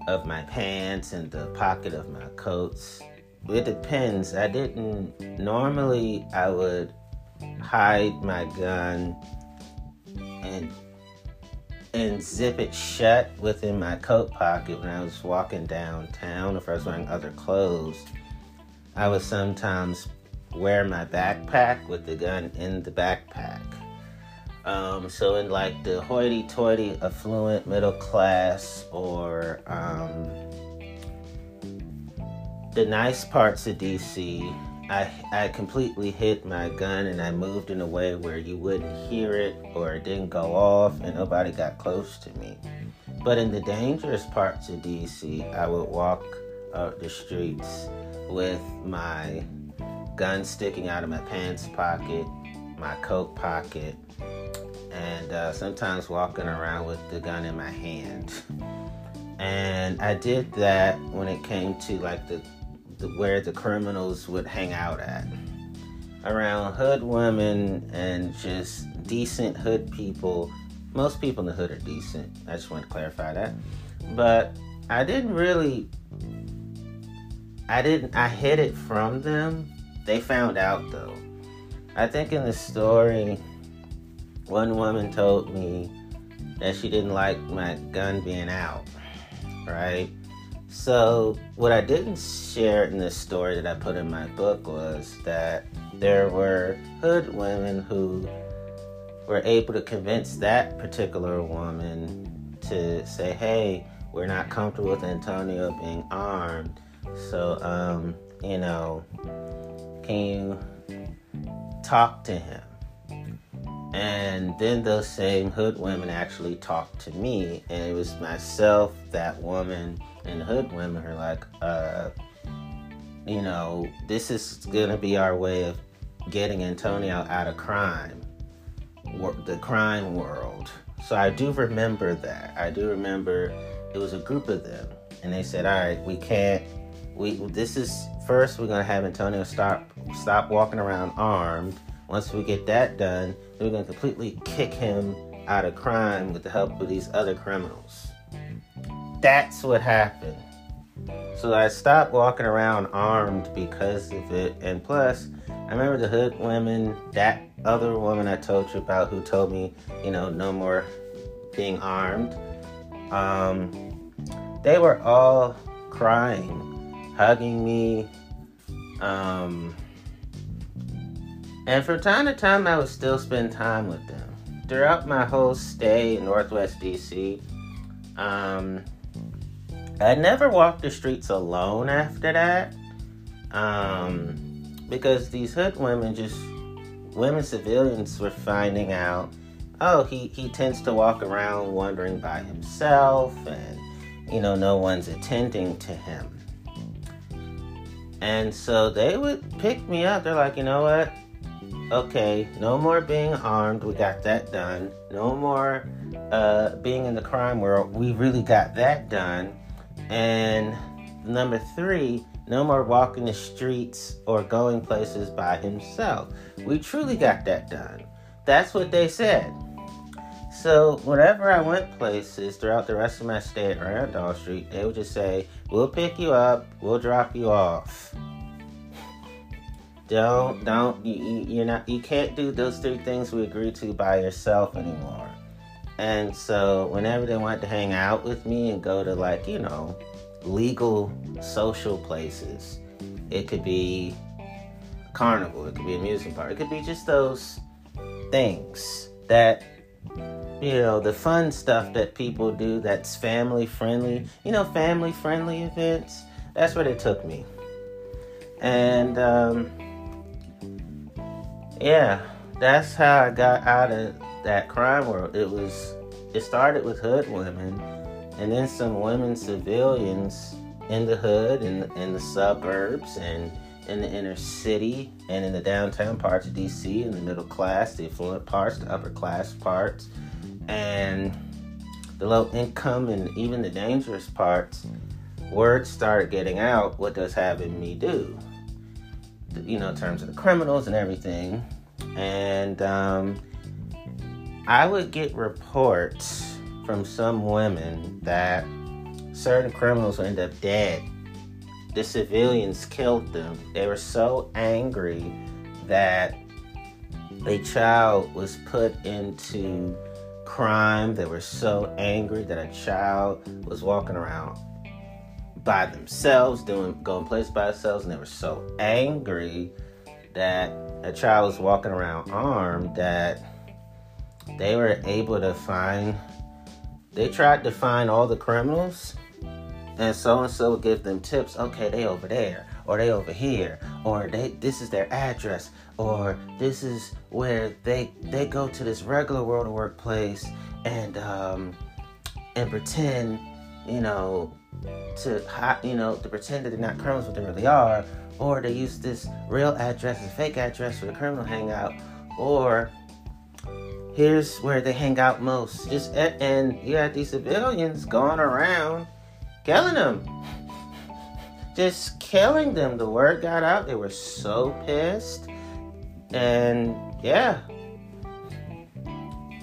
of my pants and the pocket of my coats. It depends. I didn't normally I would hide my gun and and zip it shut within my coat pocket when I was walking downtown if I was wearing other clothes. I would sometimes wear my backpack with the gun in the backpack. Um, so in like the hoity-toity, affluent middle class, or um, the nice parts of DC, I I completely hid my gun and I moved in a way where you wouldn't hear it or it didn't go off and nobody got close to me. But in the dangerous parts of DC, I would walk up the streets with my gun sticking out of my pants pocket, my coat pocket, and uh, sometimes walking around with the gun in my hand. And I did that when it came to like the, the where the criminals would hang out at, around hood women and just decent hood people. Most people in the hood are decent. I just want to clarify that. But I didn't really I didn't I hid it from them they found out though. I think in the story, one woman told me that she didn't like my gun being out, right? So, what I didn't share in this story that I put in my book was that there were hood women who were able to convince that particular woman to say, hey, we're not comfortable with Antonio being armed. So, um, you know, can talk to him? And then those same hood women actually talked to me, and it was myself, that woman, and the hood women are like, uh, you know, this is gonna be our way of getting Antonio out of crime, the crime world. So I do remember that. I do remember it was a group of them, and they said, all right, we can't we this is first we're gonna have Antonio stop stop walking around armed. Once we get that done, we're gonna completely kick him out of crime with the help of these other criminals. That's what happened. So I stopped walking around armed because of it, and plus, I remember the hood women, that other woman I told you about who told me, you know, no more being armed. Um, they were all crying hugging me. Um, and from time to time, I would still spend time with them. Throughout my whole stay in Northwest DC, um, I never walked the streets alone after that. Um, because these hood women just, women civilians were finding out, oh, he, he tends to walk around wandering by himself and, you know, no one's attending to him. And so they would pick me up. They're like, you know what? Okay, no more being armed. We got that done. No more uh, being in the crime world. We really got that done. And number three, No more walking the streets or going places by himself. We truly got that done. That's what they said. So whenever I went places throughout the rest of my stay at Randolph Street, they would just say, "We'll pick you up, we'll drop you off." Don't, don't, you, you're not, you can't do those three things we agreed to by yourself anymore. And so whenever they wanted to hang out with me and go to like, you know, legal social places, it could be carnival, it could be amusement park, it could be just those things that you know the fun stuff that people do that's family friendly you know family friendly events that's where they took me. And um, yeah that's how i got out of that crime world. It was it started with hood women and then some women civilians in the hood and in, in the suburbs and in the inner city and in the downtown parts of DC, in the middle class, the affluent parts, the upper class parts, and the low income and even the dangerous parts, word started getting out what does having me do? You know, in terms of the criminals and everything. And um, I would get reports from some women that certain criminals would end up dead the civilians killed them. They were so angry that a child was put into crime. They were so angry that a child was walking around by themselves, doing going places by themselves, and they were so angry that a child was walking around armed that they were able to find they tried to find all the criminals and so and so would give them tips okay they over there or they over here or they this is their address or this is where they they go to this regular world workplace and um and pretend you know to you know to pretend that they're not criminals but they really are or they use this real address as a fake address for the criminal hangout or here's where they hang out most just and you had these civilians going around killing them. <laughs> Just killing them. The word got out. They were so pissed. And yeah.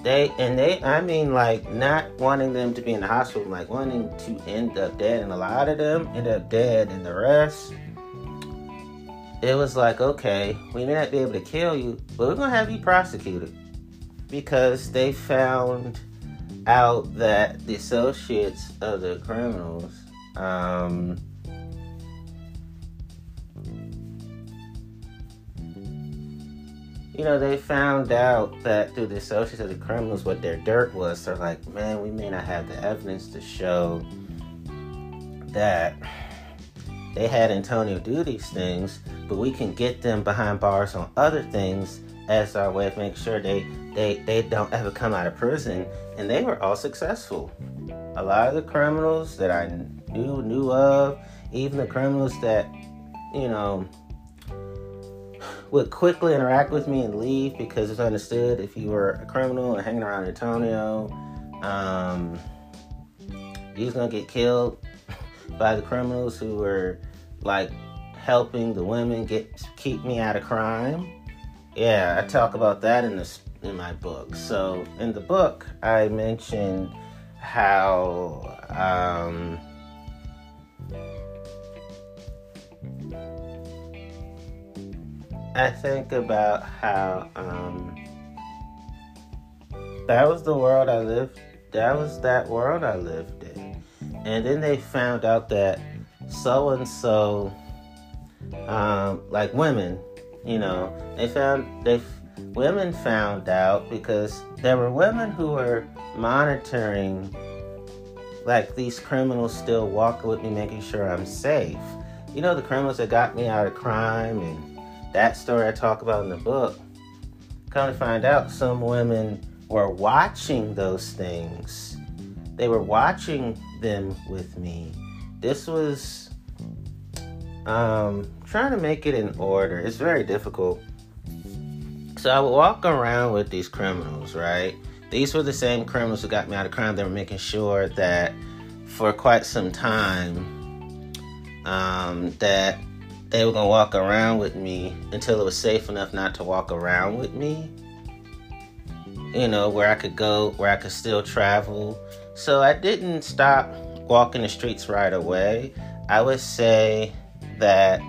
They and they I mean like not wanting them to be in the hospital, like wanting to end up dead. And a lot of them end up dead and the rest it was like, okay, we may not be able to kill you, but we're gonna have you prosecuted. Because they found out that the associates of the criminals um, you know, they found out that through the associates of the criminals what their dirt was. They're like, man, we may not have the evidence to show that they had Antonio do these things, but we can get them behind bars on other things as our way of making sure they, they, they don't ever come out of prison. And they were all successful. A lot of the criminals that I knew knew of, even the criminals that, you know, would quickly interact with me and leave because it's understood if you were a criminal and hanging around Antonio, um, you was gonna get killed <laughs> by the criminals who were like helping the women get keep me out of crime yeah, I talk about that in this in my book. So in the book, I mentioned how um, I think about how um, that was the world I lived. That was that world I lived in, and then they found out that so and so, like women, you know, they found they women found out because there were women who were monitoring like these criminals still walking with me making sure I'm safe. You know the criminals that got me out of crime and that story I talk about in the book. Come to find out some women were watching those things. They were watching them with me. This was um trying to make it in order. It's very difficult. So I would walk around with these criminals, right? These were the same criminals who got me out of crime. They were making sure that for quite some time, um, that they were gonna walk around with me until it was safe enough not to walk around with me. You know, where I could go, where I could still travel. So I didn't stop walking the streets right away. I would say that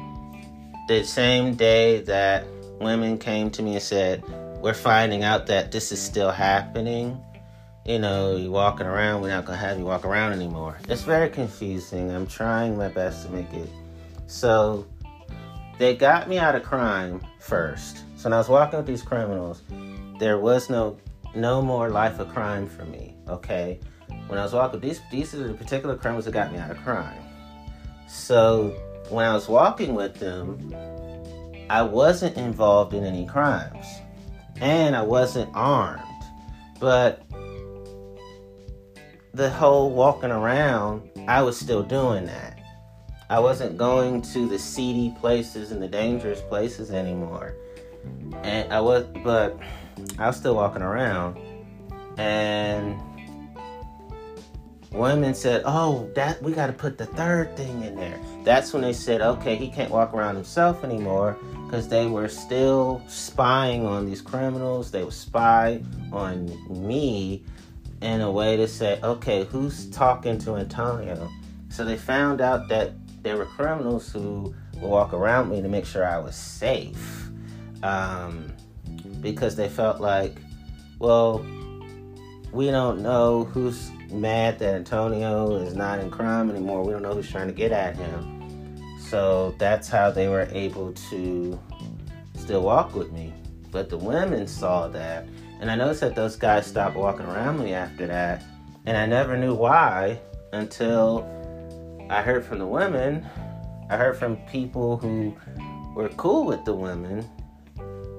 the same day that women came to me and said, We're finding out that this is still happening. You know, you walking around, we're not gonna have you walk around anymore. It's very confusing. I'm trying my best to make it. So they got me out of crime first. So when I was walking with these criminals, there was no no more life of crime for me. Okay. When I was walking, with these these are the particular criminals that got me out of crime. So when I was walking with them, I wasn't involved in any crimes. And I wasn't armed. But the whole walking around, I was still doing that. I wasn't going to the seedy places and the dangerous places anymore. And I was, but I was still walking around. And women said, "Oh, that we got to put the third thing in there." That's when they said, "Okay, he can't walk around himself anymore." Because they were still spying on these criminals. They would spy on me in a way to say, okay, who's talking to Antonio? So they found out that there were criminals who would walk around me to make sure I was safe. Um, because they felt like, well, we don't know who's mad that Antonio is not in crime anymore. We don't know who's trying to get at him. So that's how they were able to still walk with me. But the women saw that. And I noticed that those guys stopped walking around me after that. And I never knew why until I heard from the women. I heard from people who were cool with the women.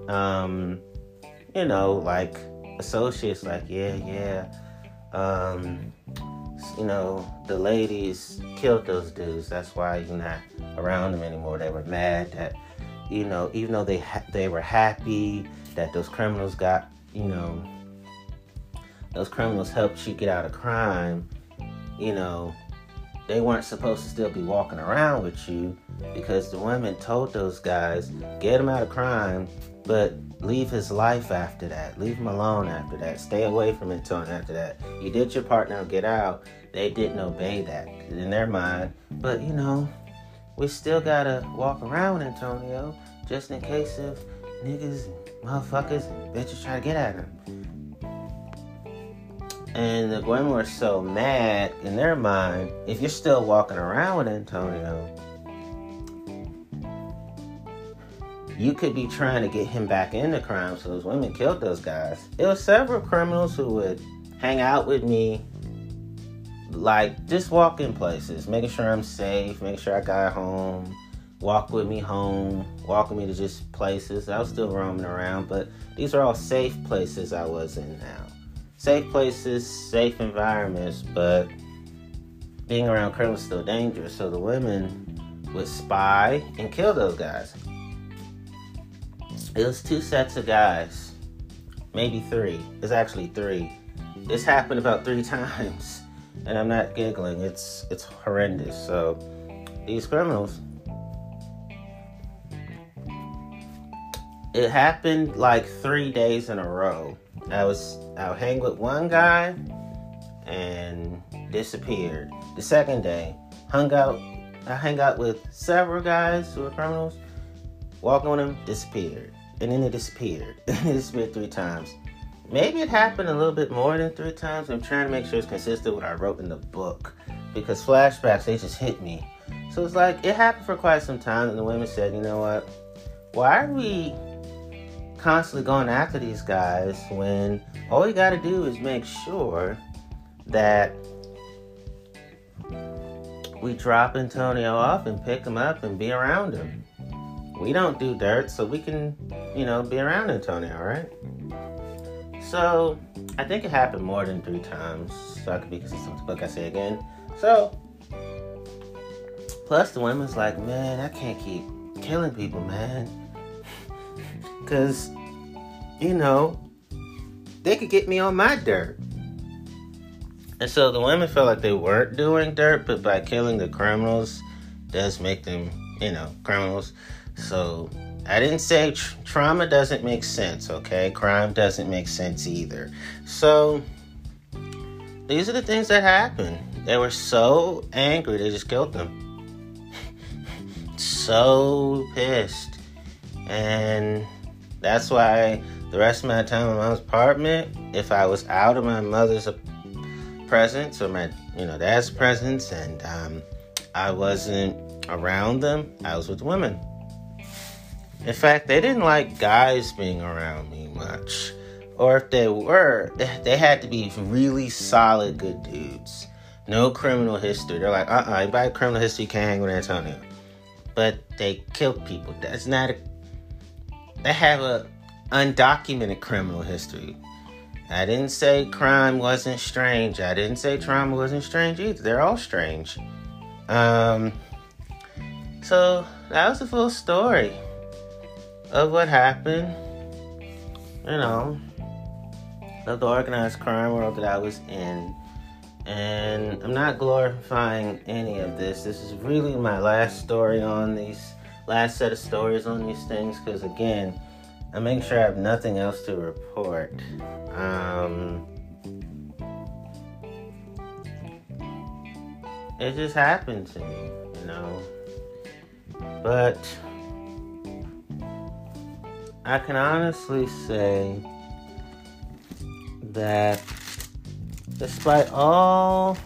Um, you know, like associates, like, yeah, yeah. Um, you know, the ladies killed those dudes. That's why you're not around them anymore. They were mad that, you know, even though they ha- they were happy that those criminals got, you know, those criminals helped you get out of crime. You know, they weren't supposed to still be walking around with you because the women told those guys, get him out of crime, but leave his life after that. Leave him alone after that. Stay away from Antonio after that. You did your part, now get out. They didn't obey that in their mind. But you know, we still gotta walk around with Antonio just in case if niggas motherfuckers bitches try to get at him. And the women were so mad in their mind, if you're still walking around with Antonio, you could be trying to get him back into crime. So those women killed those guys. It was several criminals who would hang out with me, like just walking places, making sure I'm safe, making sure I got home, walk with me home, walking me to just places. I was still roaming around, but these are all safe places I was in now. Safe places, safe environments, but being around criminals still dangerous. So the women would spy and kill those guys. It was two sets of guys, maybe three. It's actually three. This happened about three <laughs> times, and I'm not giggling. It's it's horrendous. So these criminals. It happened like three days in a row. I was I would hang with one guy and disappeared. The second day, hung out. I hang out with several guys who were criminals. Walk on them, disappeared and then it disappeared. <laughs> it disappeared three times. Maybe it happened a little bit more than three times. I'm trying to make sure it's consistent with what I wrote in the book because flashbacks they just hit me. So it's like it happened for quite some time, and the women said, "You know what? Why are we constantly going after these guys when all we got to do is make sure that we drop Antonio off and pick him up and be around him?" we don't do dirt, so we can, you know, be around Antonio, right? So I think it happened more than three times, so I could be consistent with the book I say again. So plus the women's like, man, I can't keep killing people, man. Cause, you know, they could get me on my dirt. And so the women felt like they weren't doing dirt, but by killing the criminals, does make them, you know, criminals. So I didn't say tr- trauma doesn't make sense, okay? Crime doesn't make sense either. So these are the things that happened. They were so angry, they just killed them. <laughs> so pissed. And that's why the rest of my time in my apartment, if I was out of my mother's presence or my, you know, dad's presence and um, I wasn't around them, I was with women. In fact, they didn't like guys being around me much. Or if they were, they had to be really solid, good dudes. No criminal history. They're like, uh uh-uh, uh, anybody criminal history can't hang with Antonio. But they killed people. That's not a. They have a undocumented criminal history. I didn't say crime wasn't strange. I didn't say trauma wasn't strange either. They're all strange. Um, so that was the full story of what happened, you know, of the organized crime world that I was in. And I'm not glorifying any of this. This is really my last story on these, last set of stories on these things, because again, I make sure I have nothing else to report. Um, it just happened to me, you know. But I can honestly say that despite all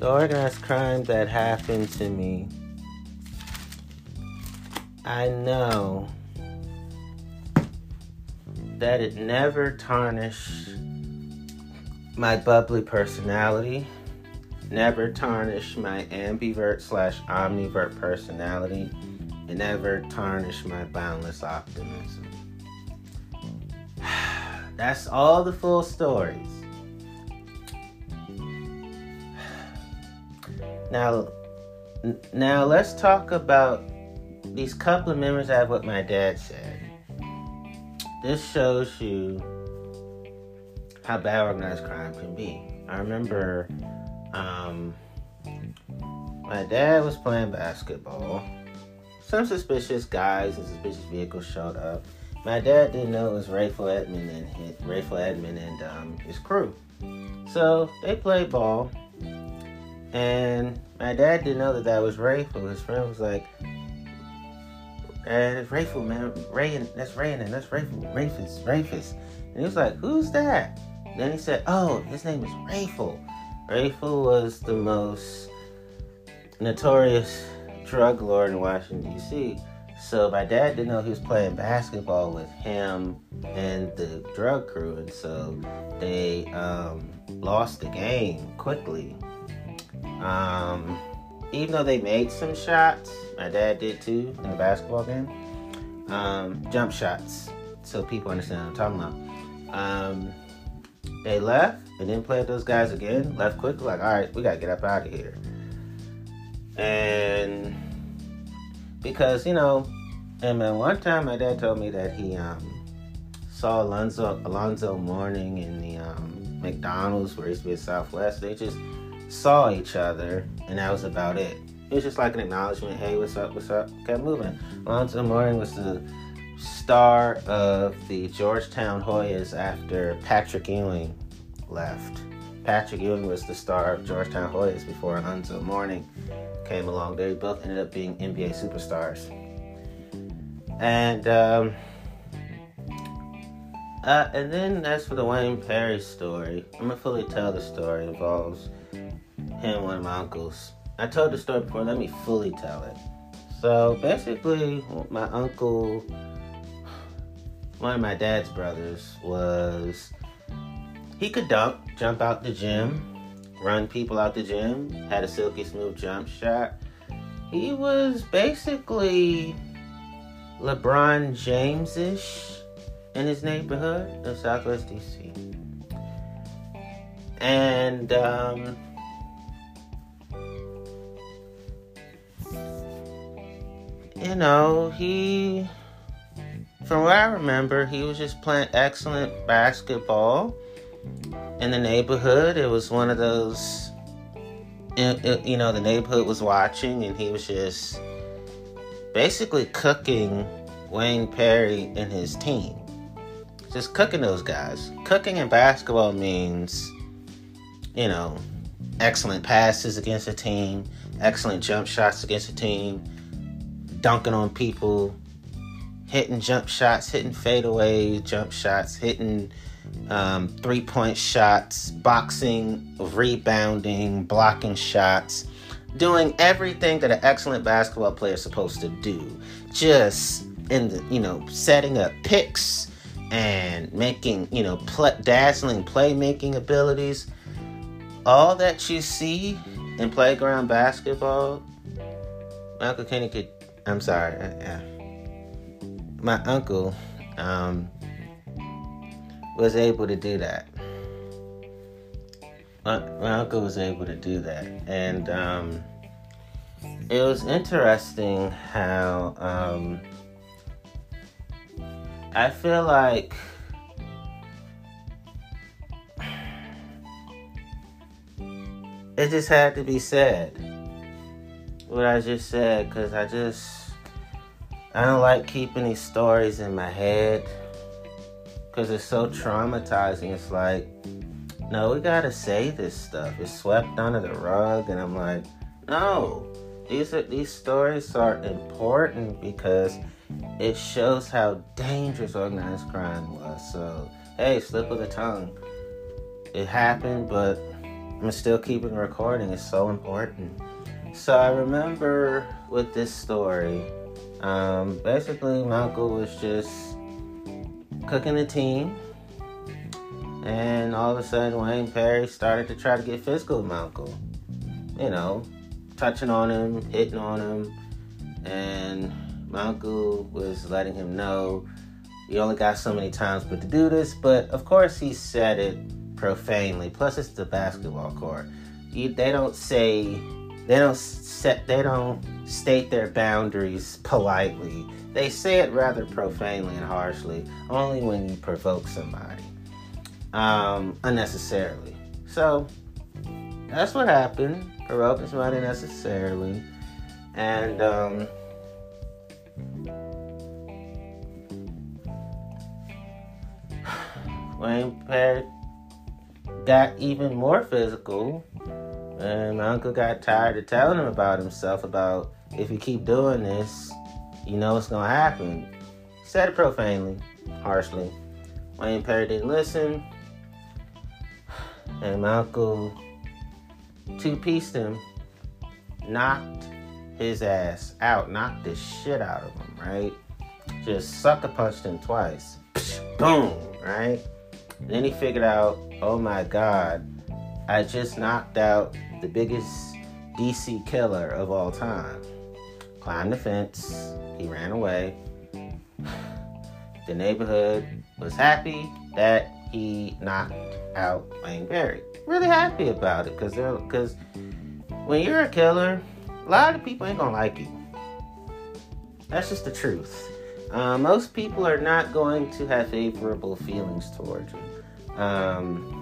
the organized crime that happened to me, I know that it never tarnished my bubbly personality, never tarnished my ambivert slash omnivert personality and never tarnished my boundless optimism. <sighs> That's all the full stories. <sighs> Now, now let's talk about these couple of memories I have what my dad said. This shows you how bad organized crime can be. I remember um, my dad was playing basketball some suspicious guys and suspicious vehicles showed up. My dad didn't know it was Rayful Edmond and his, Rayful Edmond and um, his crew. So they played ball, and my dad didn't know that that was Rayful. His friend was like, "And it's Rayful, man. Ray and that's Ray and that's Rayful. Rayfus, Rayfus." And he was like, "Who's that?" Then he said, "Oh, his name is Rayful." Rayful was the most notorious drug lord in Washington, D.C. So my dad didn't know he was playing basketball with him and the drug crew, and so they um, lost the game quickly. Um, even though they made some shots, my dad did too in the basketball game. Um, jump shots, so people understand what I'm talking about. Um, they left and didn't play with those guys again. Left quickly, like, all right, we gotta get up out of here. And because, you know, and man, one time my dad told me that he um, saw Alonzo Alonzo Mourning in the um, McDonald's where he used to be at Southwest. They just saw each other, and that was about it. It was just like an acknowledgement. Hey, what's up? What's up? Kept moving. Alonzo Mourning was the star of the Georgetown Hoyas after Patrick Ewing left. Patrick Ewing was the star of Georgetown Hoyas before Alonzo Mourning came along. They both ended up being NBA superstars. And um, uh, and then as for the Wayne Perry story, I'm gonna fully tell the story. It involves him, one of my uncles. I told the story before. Let me fully tell it. So basically, my uncle, one of my dad's brothers, was he could dunk, jump out the gym, run people out the gym, had a silky smooth jump shot. He was basically LeBron James ish in his neighborhood of Southwest DC. And, um, you know, he, from what I remember, he was just playing excellent basketball in the neighborhood. It was one of those you know, the neighborhood was watching, and he was just basically cooking Wayne Perry and his team. Just cooking those guys. Cooking in basketball means, you know, excellent passes against a team, excellent jump shots against a team, dunking on people, hitting jump shots, hitting fadeaway jump shots, hitting um, three point shots, boxing, rebounding, blocking shots, doing everything that an excellent basketball player is supposed to do. Just in the, you know, setting up picks and making, you know, pl- dazzling playmaking abilities. All that you see in playground basketball, Michael Kenny could, I'm sorry, uh, my uncle, um, was able to do that. My, my uncle was able to do that. And um, it was interesting how um, I feel like <sighs> it just had to be said. What I just said, because I just, I don't like keeping these stories in my head because it's so traumatizing. It's like, no, we gotta say this stuff. It's swept under the rug, and I'm like, no, these are these stories are important because it shows how dangerous organized crime was. So, hey, slip of the tongue. It happened, but I'm still keeping recording. It's so important. So I remember with this story, um, basically, my uncle was just cooking the team. And all of a sudden, Wayne Perry started to try to get physical with my uncle. You know, touching on him, hitting on him. And my uncle was letting him know you only got so many times but to do this. But of course, he said it profanely. Plus, it's the basketball court. You, they don't say, they don't set, they don't state their boundaries politely. They say it rather profanely and harshly, only when you provoke somebody um, unnecessarily. So that's what happened, provoking somebody unnecessarily. And um, Wayne Perry got even more physical. And my uncle got tired of telling him about himself, about if you keep doing this, you know what's gonna happen. Said it profanely, harshly. Wayne Perry didn't listen. And my uncle two pieced him, knocked his ass out, knocked the shit out of him, right? Just sucker punched him twice. Boom, right? And then he figured out, oh my god, I just knocked out the biggest DC killer of all time. Climbed the fence, he ran away. The neighborhood was happy that he knocked out Wayne Perry. Really happy about it because because when you're a killer, a lot of people ain't gonna like you. That's just the truth. Uh, most people are not going to have favorable feelings towards you. Um,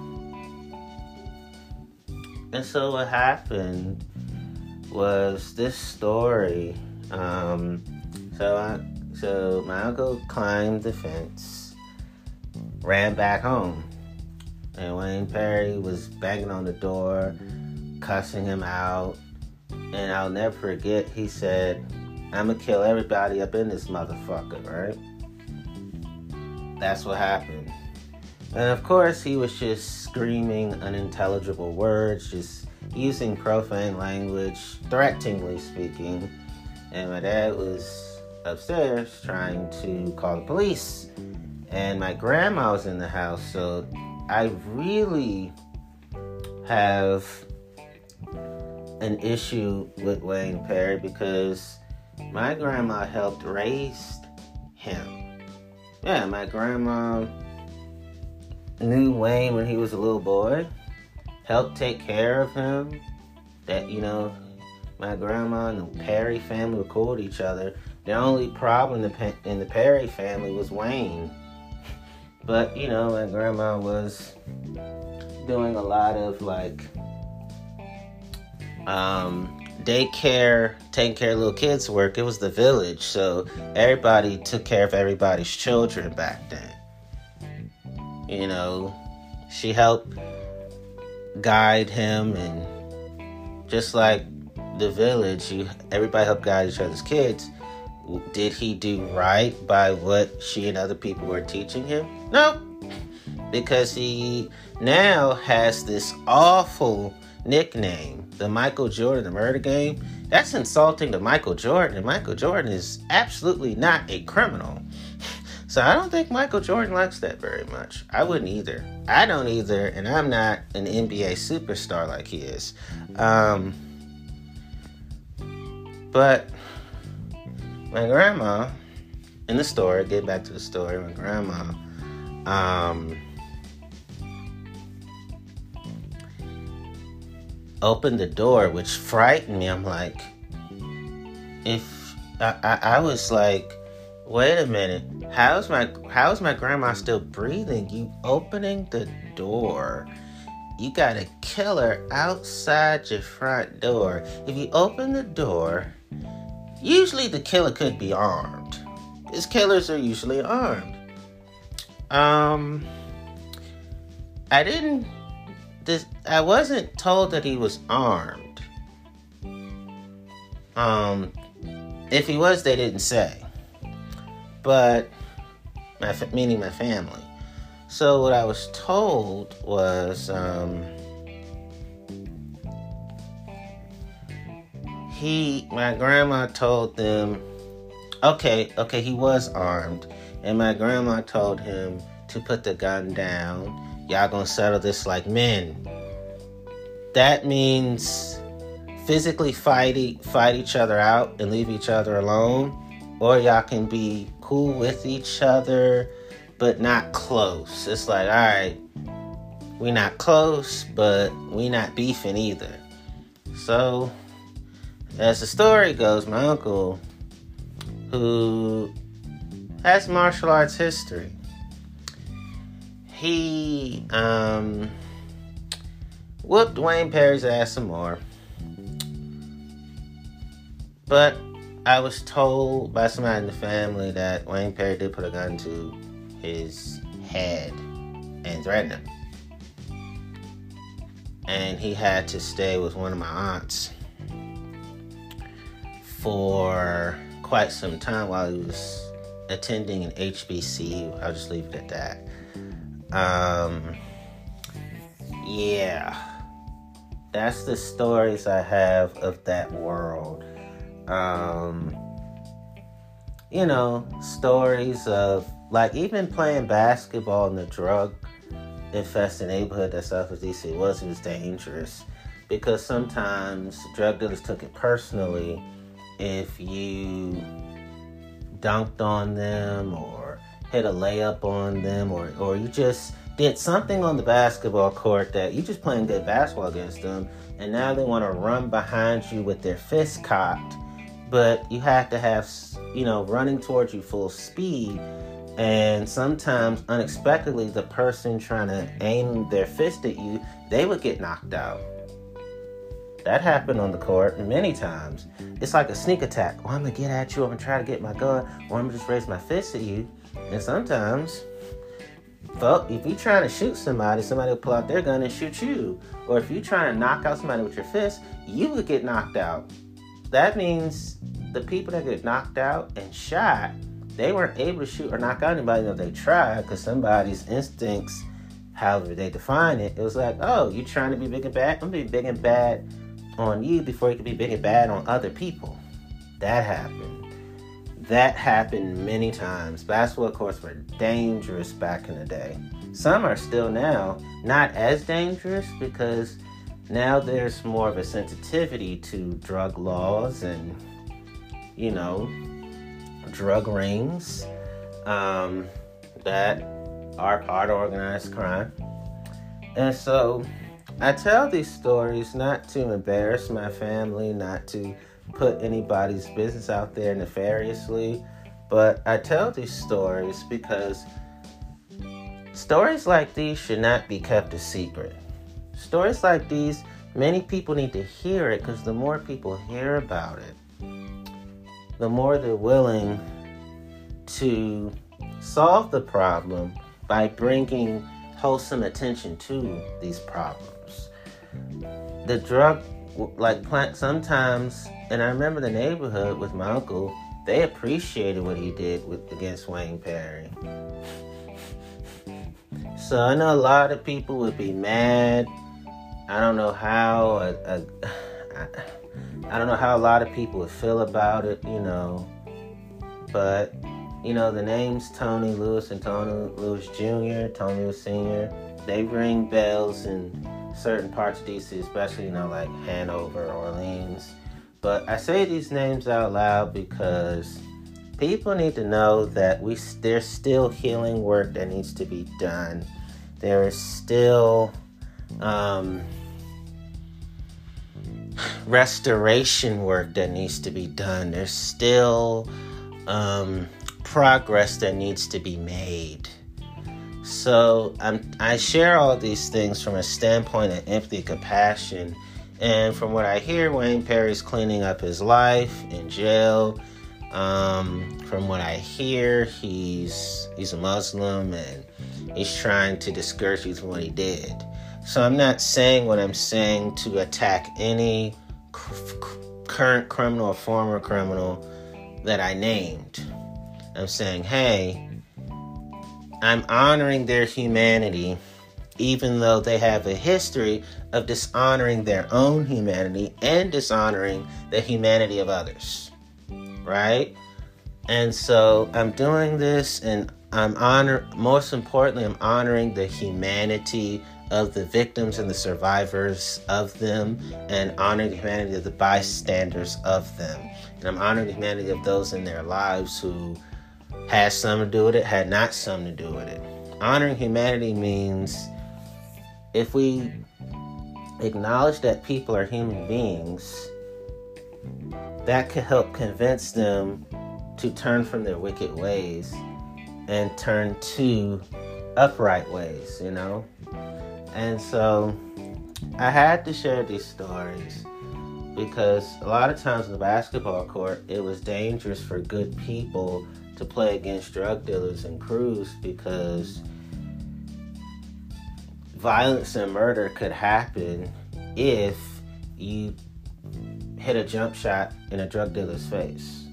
and so what happened was this story um, so I, so my uncle climbed the fence, ran back home, and Wayne Perry was banging on the door, cussing him out, and I'll never forget. He said, "I'm gonna kill everybody up in this motherfucker," right? That's what happened. And of course, he was just screaming unintelligible words, just using profane language, threateningly speaking and my dad was upstairs trying to call the police. And my grandma was in the house, so I really have an issue with Wayne Perry because my grandma helped raise him. Yeah, my grandma knew Wayne when he was a little boy, helped take care of him. That, you know, my grandma and the Perry family were cool with each other. The only problem in the Perry family was Wayne. <laughs> But, you know, my grandma was doing a lot of like um, daycare, taking care of little kids work, it was the village. So everybody took care of everybody's children back then. You know, she helped guide him and just like the village, you everybody helped guide each other's kids. Did he do right by what she and other people were teaching him? No. Because he now has this awful nickname, the Michael Jordan, the murder game. That's insulting to Michael Jordan, and Michael Jordan is absolutely not a criminal. So I don't think Michael Jordan likes that very much. I wouldn't either. I don't either, and I'm not an NBA superstar like he is. Um, but my grandma in the story, get back to the story, my grandma, um, opened the door, which frightened me. I'm like, if I, I, I was like, wait a minute, how's my how's my grandma still breathing? You opening the door. You got a killer outside your front door. If you open the door, usually the killer could be armed. His killers are usually armed. Um I didn't this I wasn't told that he was armed. Um if he was they didn't say but my meaning my family. So what I was told was um, he, my grandma told them, okay, okay, he was armed, and my grandma told him to put the gun down. Y'all gonna settle this like men. That means physically fight fight each other out and leave each other alone or y'all can be cool with each other but not close. It's like, all right, we not close, but we not beefing either. So, as the story goes, my uncle, who has martial arts history, he um, whooped Wayne Perry's ass some more. But I was told by somebody in the family that Wayne Perry did put a gun to his head and threaten him. And he had to stay with one of my aunts for quite some time while he was attending an HBCU. I'll just leave it at that. Um, yeah, that's the stories I have of that world um, you know, stories of like even playing basketball in the drug infested neighborhood that Southwest DC was, it was dangerous. Because sometimes drug dealers took it personally if you dunked on them or hit a layup on them or, or you just did something on the basketball court that you just playing good basketball against them and now they want to run behind you with their fist cocked but you have to have, you know, running towards you full speed. And sometimes, unexpectedly, the person trying to aim their fist at you, they would get knocked out. That happened on the court many times. It's like a sneak attack. Oh, I'm gonna get at you. I'm gonna try to get my gun, or I'm gonna just raise my fist at you. And sometimes, well, if you're trying to shoot somebody, somebody will pull out their gun and shoot you. Or if you're trying to knock out somebody with your fist, you would get knocked out that means the people that get knocked out and shot, they weren't able to shoot or knock out anybody if they tried because somebody's instincts, however they define it, it was like, oh, you trying to be big and bad? I'm gonna be big and bad on you before you can be big and bad on other people. That happened. That happened many times. Basketball courts were dangerous back in the day. Some are still now not as dangerous because now there's more of a sensitivity to drug laws and, you know, drug rings um, that are part of organized crime. And so I tell these stories not to embarrass my family, not to put anybody's business out there nefariously, but I tell these stories because stories like these should not be kept a secret. Stories like these many people need to hear it because the more people hear about it, the more they're willing to solve the problem by bringing wholesome attention to these problems. The drug, like plant, sometimes, and I remember the neighborhood with my uncle, they appreciated what he did with against Wayne Perry. <laughs> So I know a lot of people would be mad. I don't know how. A, a, I don't know how a lot of people would feel about it, you know. But you know, the names Tony Lewis and Tony Lewis Jr., Tony Lewis Sr., they ring bells in certain parts of DC, especially, you know, like Hanover, Orleans. But I say these names out loud because people need to know that we there's still healing work that needs to be done. There is still um, restoration work that needs to be done. There's still um, progress that needs to be made. So I'm, I share all these things from a standpoint of empathy, compassion, and from what I hear, Wayne Perry's cleaning up his life in jail. Um, from what I hear, he's he's a Muslim and he's trying to discourage you from what he did. So I'm not saying what I'm saying to attack any current criminal or former criminal that I named. I'm saying, hey, I'm honoring their humanity, even though they have a history of dishonoring their own humanity and dishonoring the humanity of others. Right? And so I'm doing this and I'm honor most importantly I'm honoring the humanity of the victims and the survivors of them and honoring humanity of the bystanders of them. And I'm honoring humanity of those in their lives who had something to do with it, had not something to do with it. Honoring humanity means if we acknowledge that people are human beings, that could help convince them to turn from their wicked ways and turn to upright ways, you know? And so I had to share these stories because a lot of times in the basketball court, it was dangerous for good people to play against drug dealers and crews because violence and murder could happen if you hit a jump shot in a drug dealer's face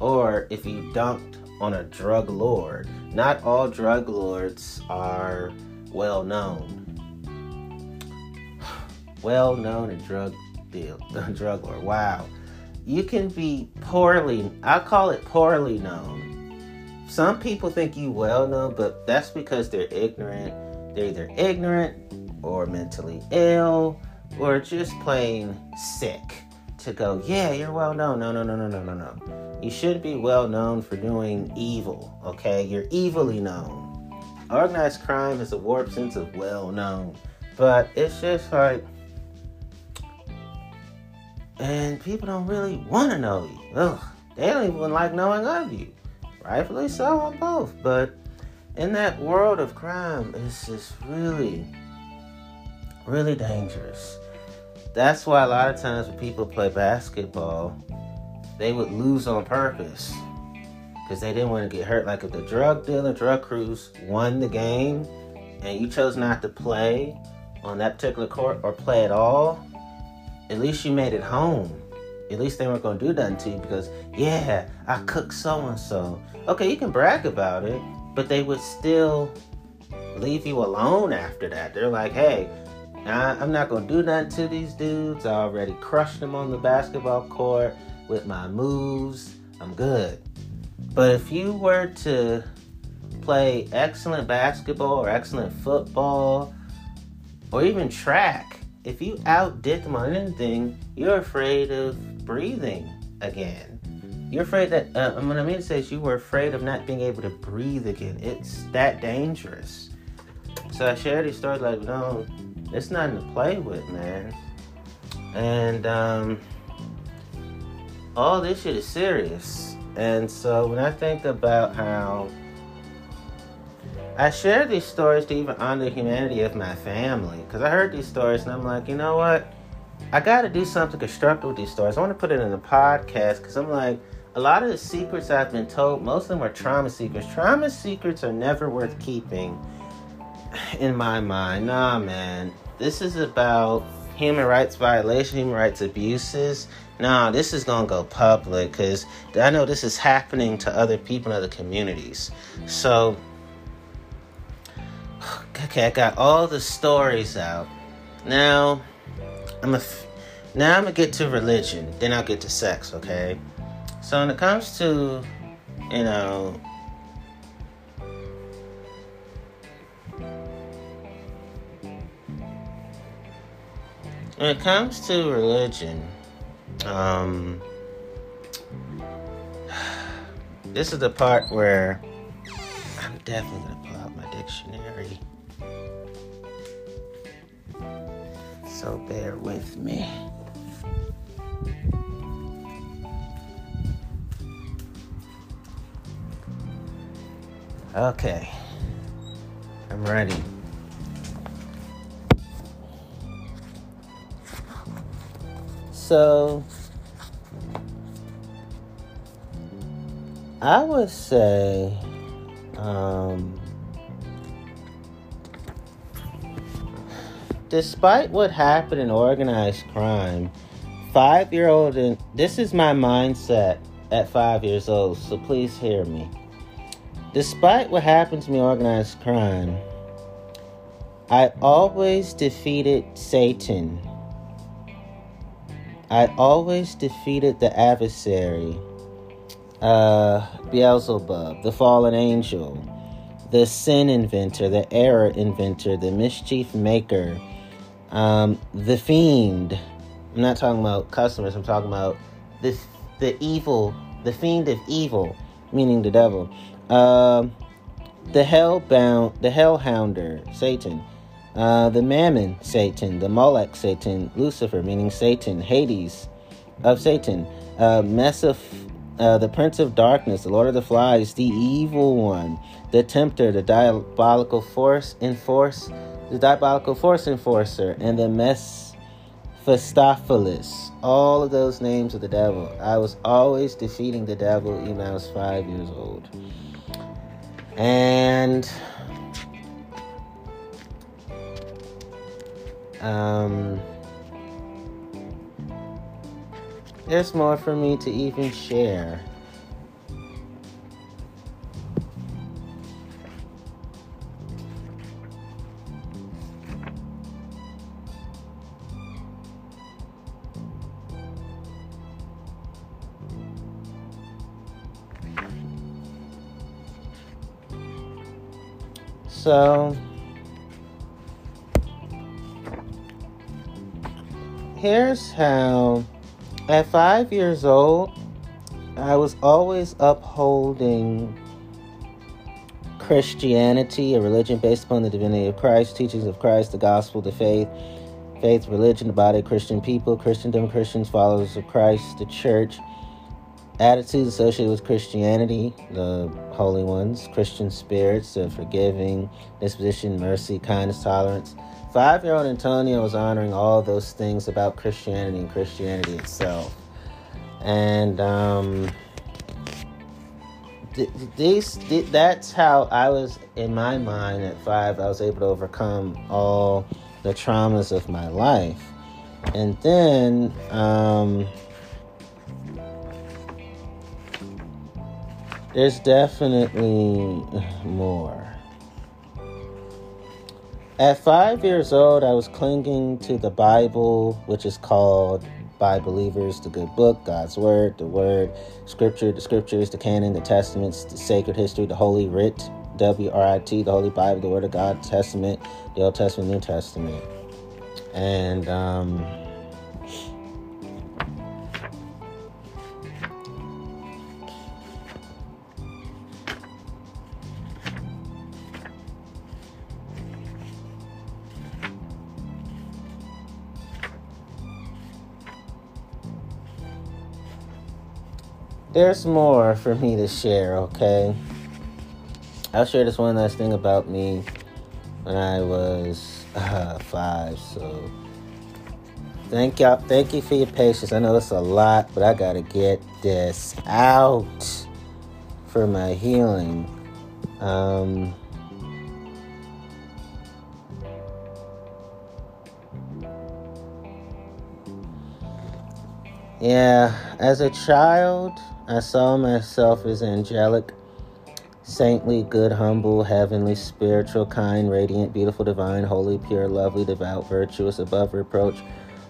or if you dunked on a drug lord. Not all drug lords are well known. Well known in drug deal, <laughs> drug lord. Wow you can be poorly, I call it poorly known. Some people think you well known, but that's because they're ignorant. They're either ignorant or mentally ill or just plain sick to go, yeah, you're well known. No, no, no, no, no, no, no. You should be well known for doing evil, okay? You're evilly known. Organized crime is a warped sense of well known, but it's just like, and people don't really want to know you. Ugh, they don't even like knowing of you. Rightfully so on both. But in that world of crime, it's just really, really dangerous. That's why a lot of times when people play basketball, they would lose on purpose because they didn't want to get hurt. Like if the drug dealer, drug crews won the game and you chose not to play on that particular court or play at all, at least you made it home. At least they weren't gonna do nothing to you because, yeah, I cooked so and so. Okay, you can brag about it, but they would still leave you alone after that. They're like, hey, I'm not gonna do nothing to these dudes. I already crushed them on the basketball court with my moves. I'm good. But if you were to play excellent basketball or excellent football or even track, if you outdid them on anything, you're afraid of breathing again. You're afraid that, uh, what I mean to say is you were afraid of not being able to breathe again. It's that dangerous. So I share these stories like, no, it's nothing to play with, man. And um, all this shit is serious. And so when I think about how I share these stories to even honor the humanity of my family. Because I heard these stories and I'm like, you know what? I got to do something constructive with these stories. I want to put it in a podcast because I'm like, a lot of the secrets I've been told, most of them are trauma secrets. Trauma secrets are never worth keeping in my mind. Nah, man. This is about human rights violation, human rights abuses. Nah, this is gonna go public because I know this is happening to other people in other communities. So, okay, I got all the stories out. Now, I'm a. Now I'm gonna get to religion. Then I'll get to sex. Okay. So when it comes to, you know, when it comes to religion, um, <sighs> this is the part where I'm definitely gonna So bear with me. Okay. I'm ready. So, I would say, um, despite what happened in organized crime, five year old, and this is my mindset at five years old, so please hear me. Despite what happened to me organized crime, I always defeated Satan. I always defeated the adversary, uh, Beelzebub, the fallen angel, the sin inventor, the error inventor, the mischief maker, um, the fiend. I'm not talking about customers. I'm talking about the the evil, the fiend of evil, meaning the devil. Uh, the hellbound, the hellhounder, Satan. Uh, the mammon, Satan. The Molech, Satan. Lucifer, meaning Satan. Hades, of Satan. Uh, uh, the Prince of Darkness, the Lord of the Flies, the Evil One, the Tempter, the Diabolical Force Enforce, the Diabolical Force Enforcer, and the Mephistopheles. All of those names of the devil. I was always defeating the devil even I was five years old. And um, there's more for me to even share. So, here's how at five years old, I was always upholding Christianity, a religion based upon the divinity of Christ, teachings of Christ, the gospel, the faith, faith, religion, the body Christian people, Christendom, Christians, followers of Christ, the church attitudes associated with Christianity, the holy ones, Christian spirits, the forgiving, disposition, mercy, kindness, tolerance. Five year old Antonio was honoring all those things about Christianity and Christianity itself. And um, th- these, th- that's how I was, in my mind, at five, I was able to overcome all the traumas of my life. And then, um, There's definitely more. At five years old, I was clinging to the Bible, which is called by believers the good book, God's Word, the Word, Scripture, the Scriptures, the canon, the Testaments, the sacred history, the Holy Writ, W R I T, the Holy Bible, the Word of God, Testament, the Old Testament, New Testament. And, um, there's more for me to share, okay? I'll share this one last thing about me when I was uh, five. So thank y'all. Thank you for your patience. I know it's a lot, but I gotta get this out for my healing. Um, yeah, as a child, I saw myself as angelic saintly, good, humble, heavenly, spiritual, kind, radiant, beautiful, divine, holy, pure, lovely, devout, virtuous, above reproach,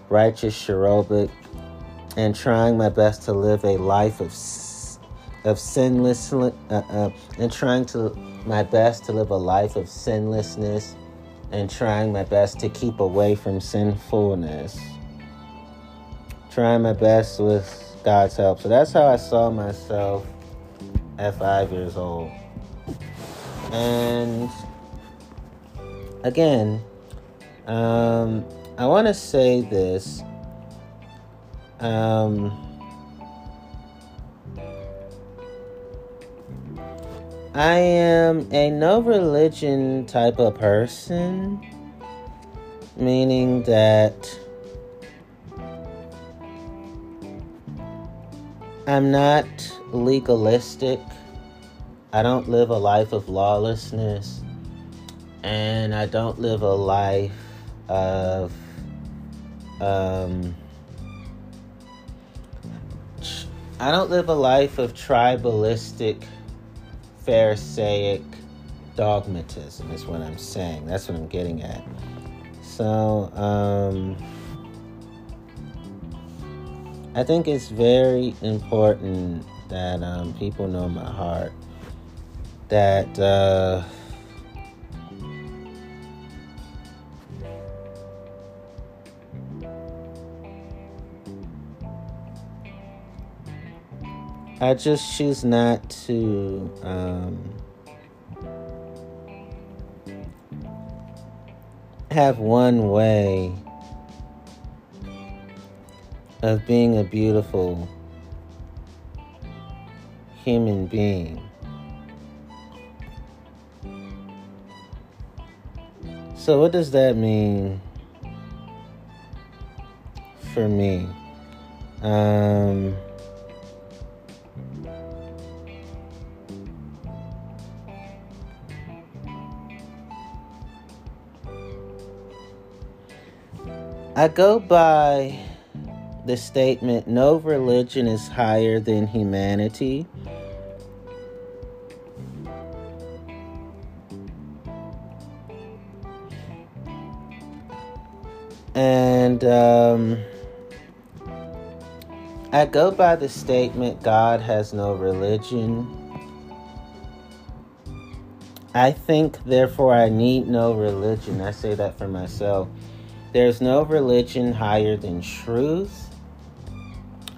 righteous, cherubic, and trying my best to live a life of of sinless uh, uh, and trying to my best to live a life of sinlessness and trying my best to keep away from sinfulness. Trying my best with god's help so that's how i saw myself at five years old and again, um, I want to say this. Um, I am a no religion type of person, meaning that I'm not legalistic. I don't live a life of lawlessness, and I don't live a life of um, I don't live a life of tribalistic, Pharisaic dogmatism. Is what I'm saying. That's what I'm getting at. So, um, I think it's very important that um, people know my heart that uh, I just choose not to um, have one way of being a beautiful human being. So, what does that mean for me? Um, I go by the statement no religion is higher than humanity. And um, I go by the statement God has no religion. I think, therefore, I need no religion. I say that for myself. There's no religion higher than truth.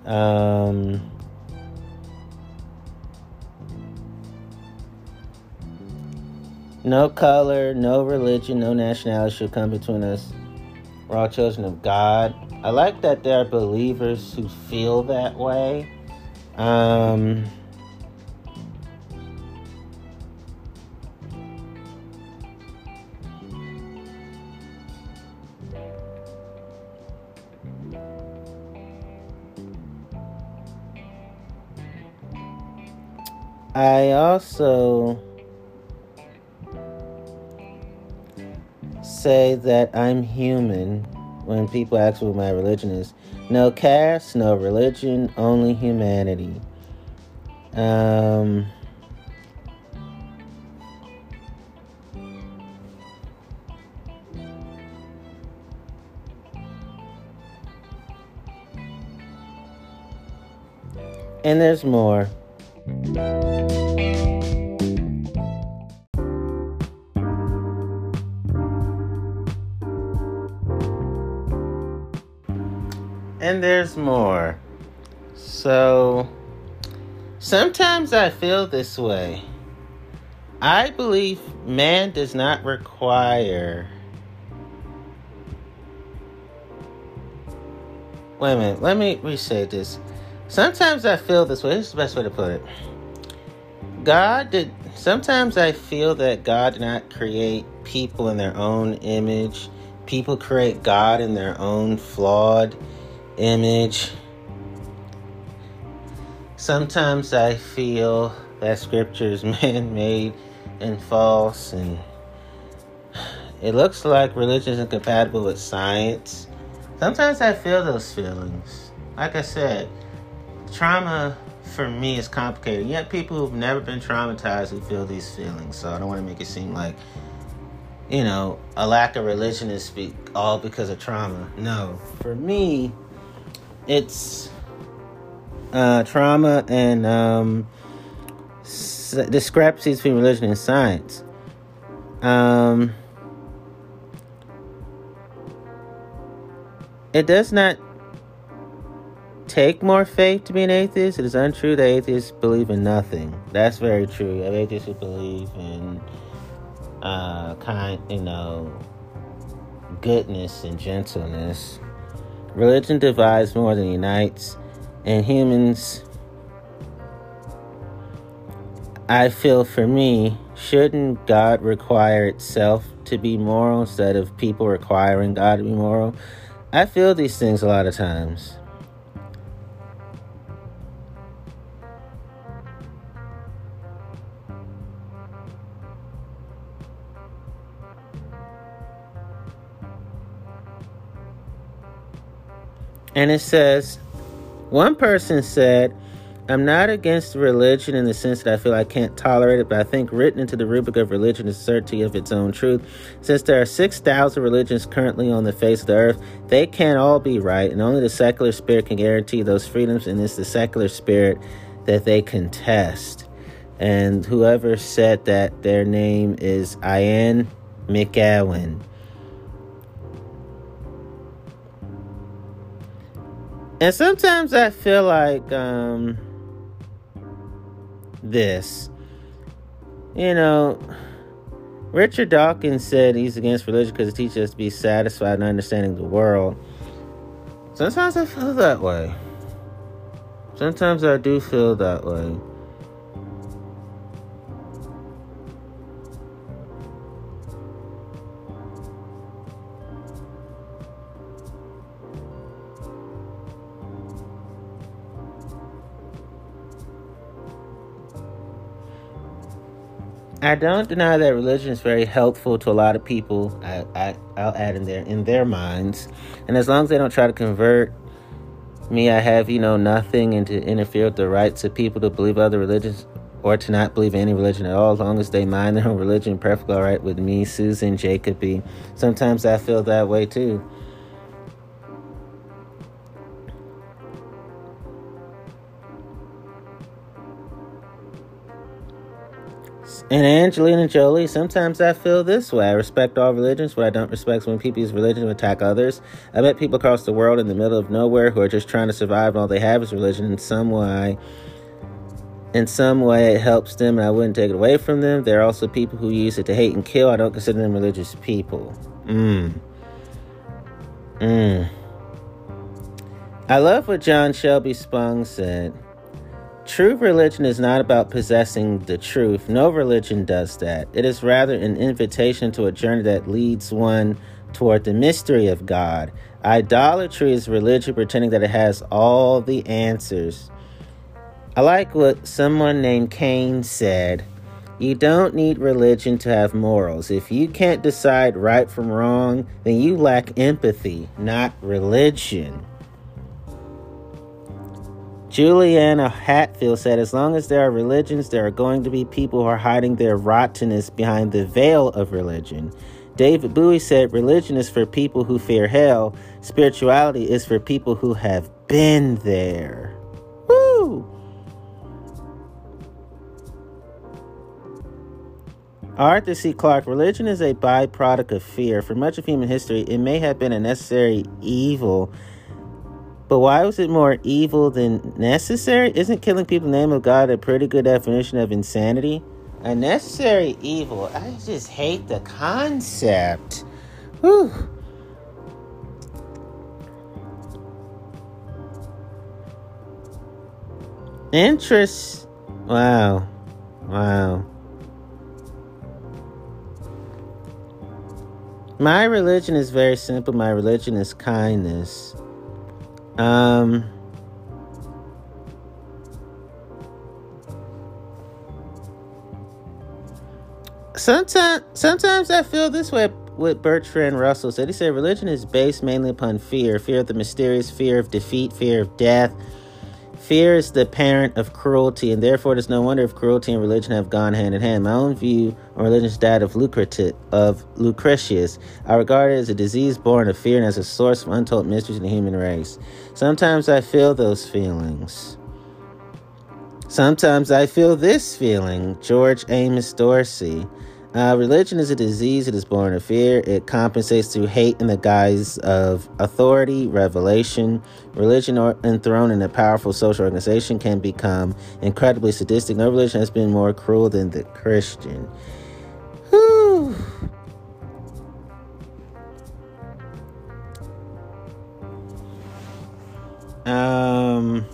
Um, no color, no religion, no nationality should come between us. We're all children of God. I like that there are believers who feel that way. Um, I also say that I'm human when people ask what my religion is. No caste, no religion, only humanity. Um, and there's more. More. So, sometimes I feel this way. I believe man does not require. Wait a minute, let me re say this. Sometimes I feel this way. This is the best way to put it. God did. Sometimes I feel that God did not create people in their own image. People create God in their own flawed image. Sometimes I feel that scripture is <laughs> man made and false, and it looks like religion is incompatible with science. Sometimes I feel those feelings. Like I said, trauma for me is complicated. Yet people who've never been traumatized who feel these feelings. So I don't want to make it seem like, you know, a lack of religion is all because of trauma. No, for me, it's uh, trauma and um, s- discrepancies between religion and science. Um, it does not take more faith to be an atheist. It is untrue that atheists believe in nothing. That's very true. You have atheists who believe in uh, kind, you know, goodness and gentleness. Religion divides more than unites, and humans. I feel for me, shouldn't God require itself to be moral instead of people requiring God to be moral? I feel these things a lot of times. And it says, one person said, I'm not against religion in the sense that I feel I can't tolerate it, but I think written into the rubric of religion is certainty of its own truth. Since there are 6,000 religions currently on the face of the earth, they can't all be right, and only the secular spirit can guarantee those freedoms, and it's the secular spirit that they contest. And whoever said that, their name is Ian McEwan. And sometimes I feel like um, this. You know, Richard Dawkins said he's against religion because it teaches us to be satisfied in understanding the world. Sometimes I feel that way. Sometimes I do feel that way. I don't deny that religion is very helpful to a lot of people. I, I will add in there in their minds, and as long as they don't try to convert me, I have you know nothing and to interfere with the rights of people to believe other religions or to not believe any religion at all, as long as they mind their own religion. Perfectly all right with me, Susan Jacoby. Sometimes I feel that way too. And Angelina Jolie, sometimes I feel this way. I respect all religions, but I don't respect when people's religion attack others. I met people across the world in the middle of nowhere who are just trying to survive and all they have is religion in some way. In some way, it helps them, and I wouldn't take it away from them. There are also people who use it to hate and kill. I don't consider them religious people. Mmm. Mmm. I love what John Shelby Spong said. True religion is not about possessing the truth. No religion does that. It is rather an invitation to a journey that leads one toward the mystery of God. Idolatry is religion pretending that it has all the answers. I like what someone named Cain said. You don't need religion to have morals. If you can't decide right from wrong, then you lack empathy, not religion. Juliana Hatfield said, as long as there are religions, there are going to be people who are hiding their rottenness behind the veil of religion. David Bowie said, religion is for people who fear hell, spirituality is for people who have been there. Woo! Arthur C. Clarke, religion is a byproduct of fear. For much of human history, it may have been a necessary evil but why was it more evil than necessary? Isn't killing people in the name of God a pretty good definition of insanity? A necessary evil. I just hate the concept. Whew. Interest. Wow. Wow. My religion is very simple. My religion is kindness. Um, sometimes, sometimes I feel this way. What Bertrand Russell said. He said religion is based mainly upon fear: fear of the mysterious, fear of defeat, fear of death. Fear is the parent of cruelty, and therefore it is no wonder if cruelty and religion have gone hand in hand. My own view on religion is that of, of Lucretius. I regard it as a disease born of fear and as a source of untold mysteries in the human race. Sometimes I feel those feelings. Sometimes I feel this feeling. George Amos Dorsey. Uh, religion is a disease. It is born of fear. It compensates through hate in the guise of authority, revelation. Religion, or enthroned in a powerful social organization, can become incredibly sadistic. No religion has been more cruel than the Christian. Whew. Um.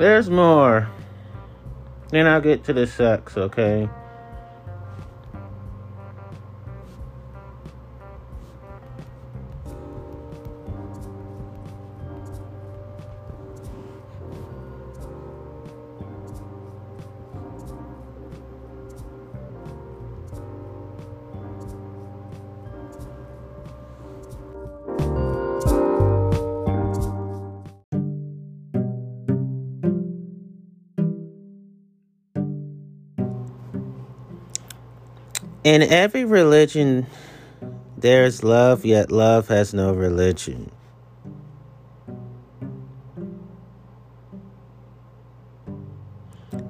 There's more. Then I'll get to the sex, okay? In every religion, there's love, yet love has no religion.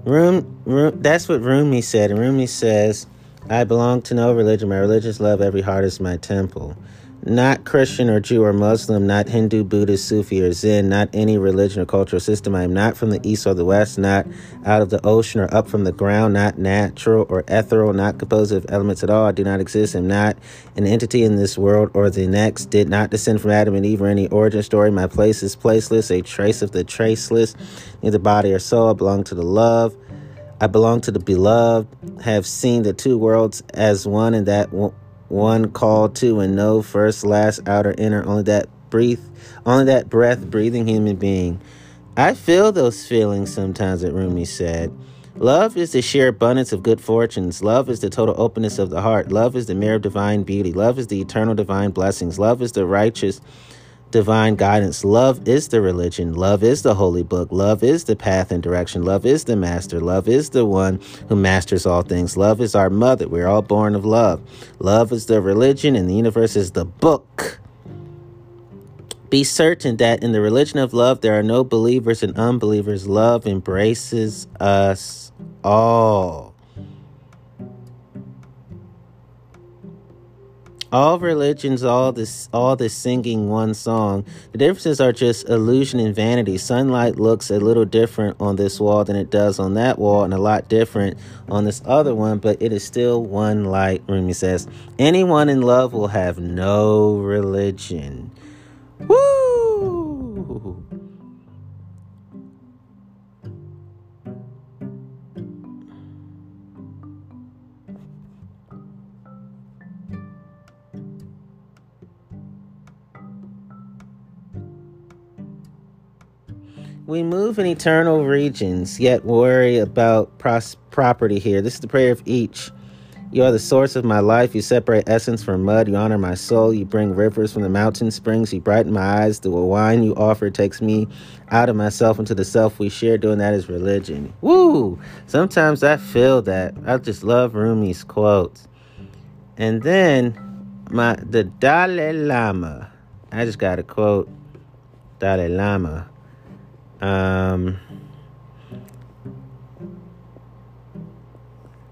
Room, that's what Rumi said. And Rumi says, I belong to no religion. My religious love, every heart is my temple not Christian or Jew or Muslim, not Hindu, Buddhist, Sufi, or Zen, not any religion or cultural system. I am not from the east or the west, not out of the ocean or up from the ground, not natural or ethereal, not composed of elements at all. I do not exist. I am not an entity in this world or the next. Did not descend from Adam and Eve or any origin story. My place is placeless, a trace of the traceless. Neither body or soul. I belong to the love. I belong to the beloved, have seen the two worlds as one, and that one call to and no first, last, outer, inner, only that breathe, only that breath breathing human being. I feel those feelings sometimes, that Rumi said. Love is the sheer abundance of good fortunes. Love is the total openness of the heart. Love is the mirror of divine beauty. Love is the eternal divine blessings. Love is the righteous divine guidance. Love is the religion. Love is the holy book. Love is the path and direction. Love is the master. Love is the one who masters all things. Love is our mother. We're all born of love. Love is the religion, and the universe is the book. Be certain that in the religion of love, there are no believers and unbelievers. Love embraces us all. All religions, all this, all this singing one song. The differences are just illusion and vanity. Sunlight looks a little different on this wall than it does on that wall, and a lot different on this other one. But it is still one light. Rumi says, "Anyone in love will have no religion." Woo! We move in eternal regions, yet worry about pros- property here. This is the prayer of each. You are the source of my life. You separate essence from mud. You honor my soul. You bring rivers from the mountain springs. You brighten my eyes. The wine you offer takes me out of myself into the self we share. Doing that is religion. Woo! Sometimes I feel that. I just love Rumi's quotes. And then my the Dalai Lama. I just got a quote. Dalai Lama. Um,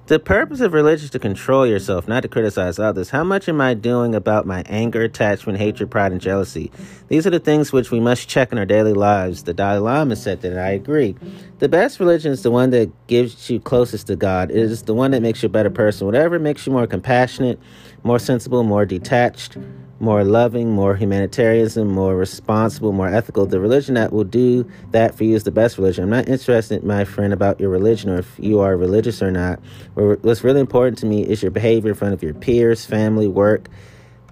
The purpose of religion is to control yourself, not to criticize others. How much am I doing about my anger, attachment, hatred, pride, and jealousy? These are the things which we must check in our daily lives. The Dalai Lama said that, and I agree. The best religion is the one that gives you closest to God. It is the one that makes you a better person. Whatever makes you more compassionate, more sensible, more detached, more loving, more humanitarianism, more responsible, more ethical. The religion that will do that for you is the best religion. I'm not interested, my friend, about your religion or if you are religious or not. What's really important to me is your behavior in front of your peers, family, work,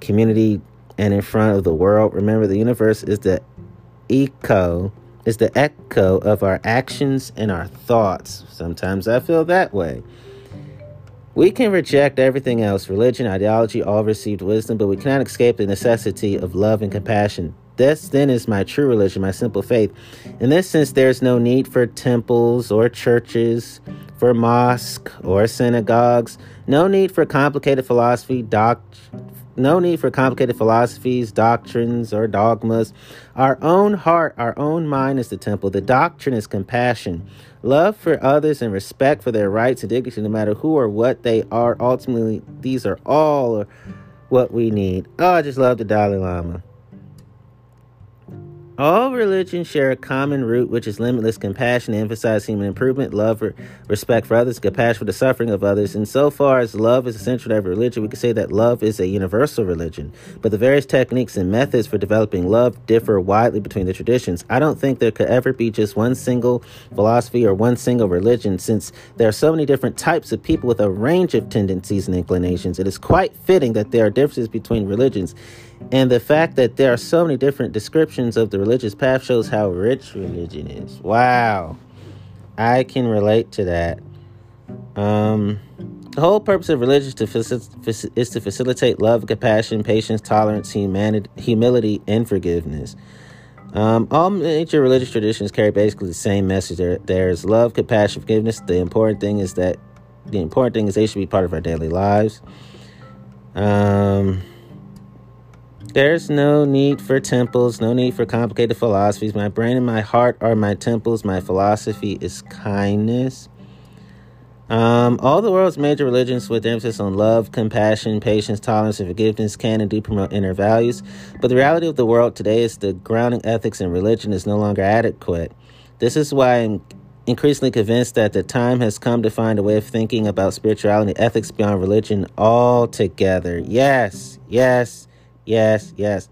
community, and in front of the world. Remember, the universe is the echo, is the echo of our actions and our thoughts. Sometimes I feel that way. We can reject everything else religion, ideology, all received wisdom, but we cannot escape the necessity of love and compassion. This then is my true religion, my simple faith. In this sense, there is no need for temples or churches, for mosques or synagogues, no need for complicated philosophy, doc- no need for complicated philosophies, doctrines, or dogmas. Our own heart, our own mind is the temple. The doctrine is compassion. Love for others and respect for their rights and dignity, no matter who or what they are. Ultimately, these are all what we need. Oh, I just love the Dalai Lama. All religions share a common root, which is limitless compassion emphasize human improvement, love, for, respect for others, compassion for the suffering of others. And so far as love is essential to every religion, we can say that love is a universal religion. But the various techniques and methods for developing love differ widely between the traditions. I don't think there could ever be just one single philosophy or one single religion, since there are so many different types of people with a range of tendencies and inclinations. It is quite fitting that there are differences between religions. And the fact that there are so many different descriptions of the religious path shows how rich religion is. Wow. I can relate to that. Um, the whole purpose of religion is to, faci- is to facilitate love, compassion, patience, tolerance, humanity, humility, and forgiveness. Um, all major religious traditions carry basically the same message. There, there's love, compassion, forgiveness. The important thing is that the important thing is they should be part of our daily lives. Um, there's no need for temples, no need for complicated philosophies. My brain and my heart are my temples. My philosophy is kindness. Um, all the world's major religions, with emphasis on love, compassion, patience, tolerance, and forgiveness, can and do promote inner values. But the reality of the world today is the grounding ethics in religion is no longer adequate. This is why I'm increasingly convinced that the time has come to find a way of thinking about spirituality ethics beyond religion altogether. Yes, yes, Yes, yes.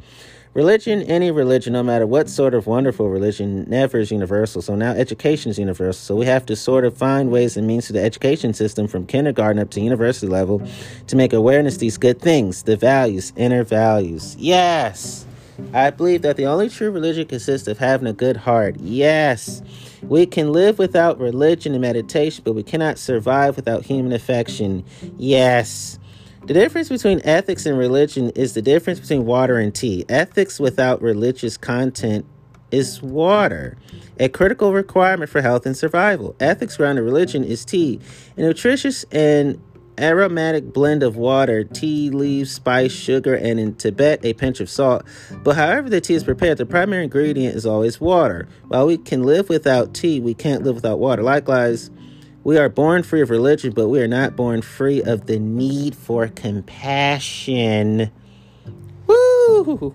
Religion, any religion, no matter what sort of wonderful religion, never is universal. So now education is universal. So we have to sort of find ways and means to the education system from kindergarten up to university level to make awareness these good things, the values, inner values. Yes. I believe that the only true religion consists of having a good heart. Yes. We can live without religion and meditation, but we cannot survive without human affection. Yes. The difference between ethics and religion is the difference between water and tea. Ethics without religious content is water, a critical requirement for health and survival. Ethics grounded religion is tea, a nutritious and aromatic blend of water, tea leaves, spice, sugar, and in Tibet, a pinch of salt. But however the tea is prepared, the primary ingredient is always water. While we can live without tea, we can't live without water. Likewise, we are born free of religion, but we are not born free of the need for compassion. Woo!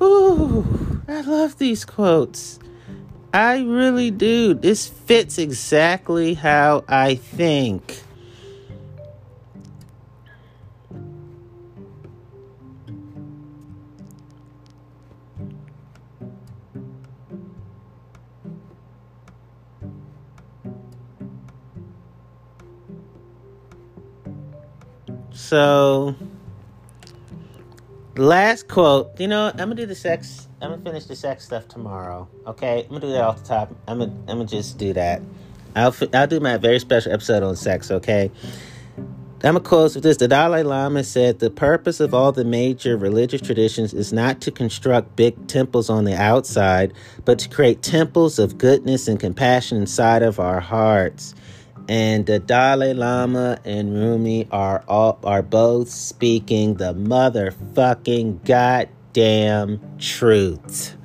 Ooh, I love these quotes. I really do. This fits exactly how I think. So, last quote. You know, I'm gonna do the sex. I'm gonna finish the sex stuff tomorrow. Okay, I'm gonna do that off the top. I'm gonna, I'm gonna just do that. I'll, I'll do my very special episode on sex. Okay. I'm gonna close with this. The Dalai Lama said the purpose of all the major religious traditions is not to construct big temples on the outside, but to create temples of goodness and compassion inside of our hearts and the Dalai Lama and Rumi are all are both speaking the motherfucking goddamn truth.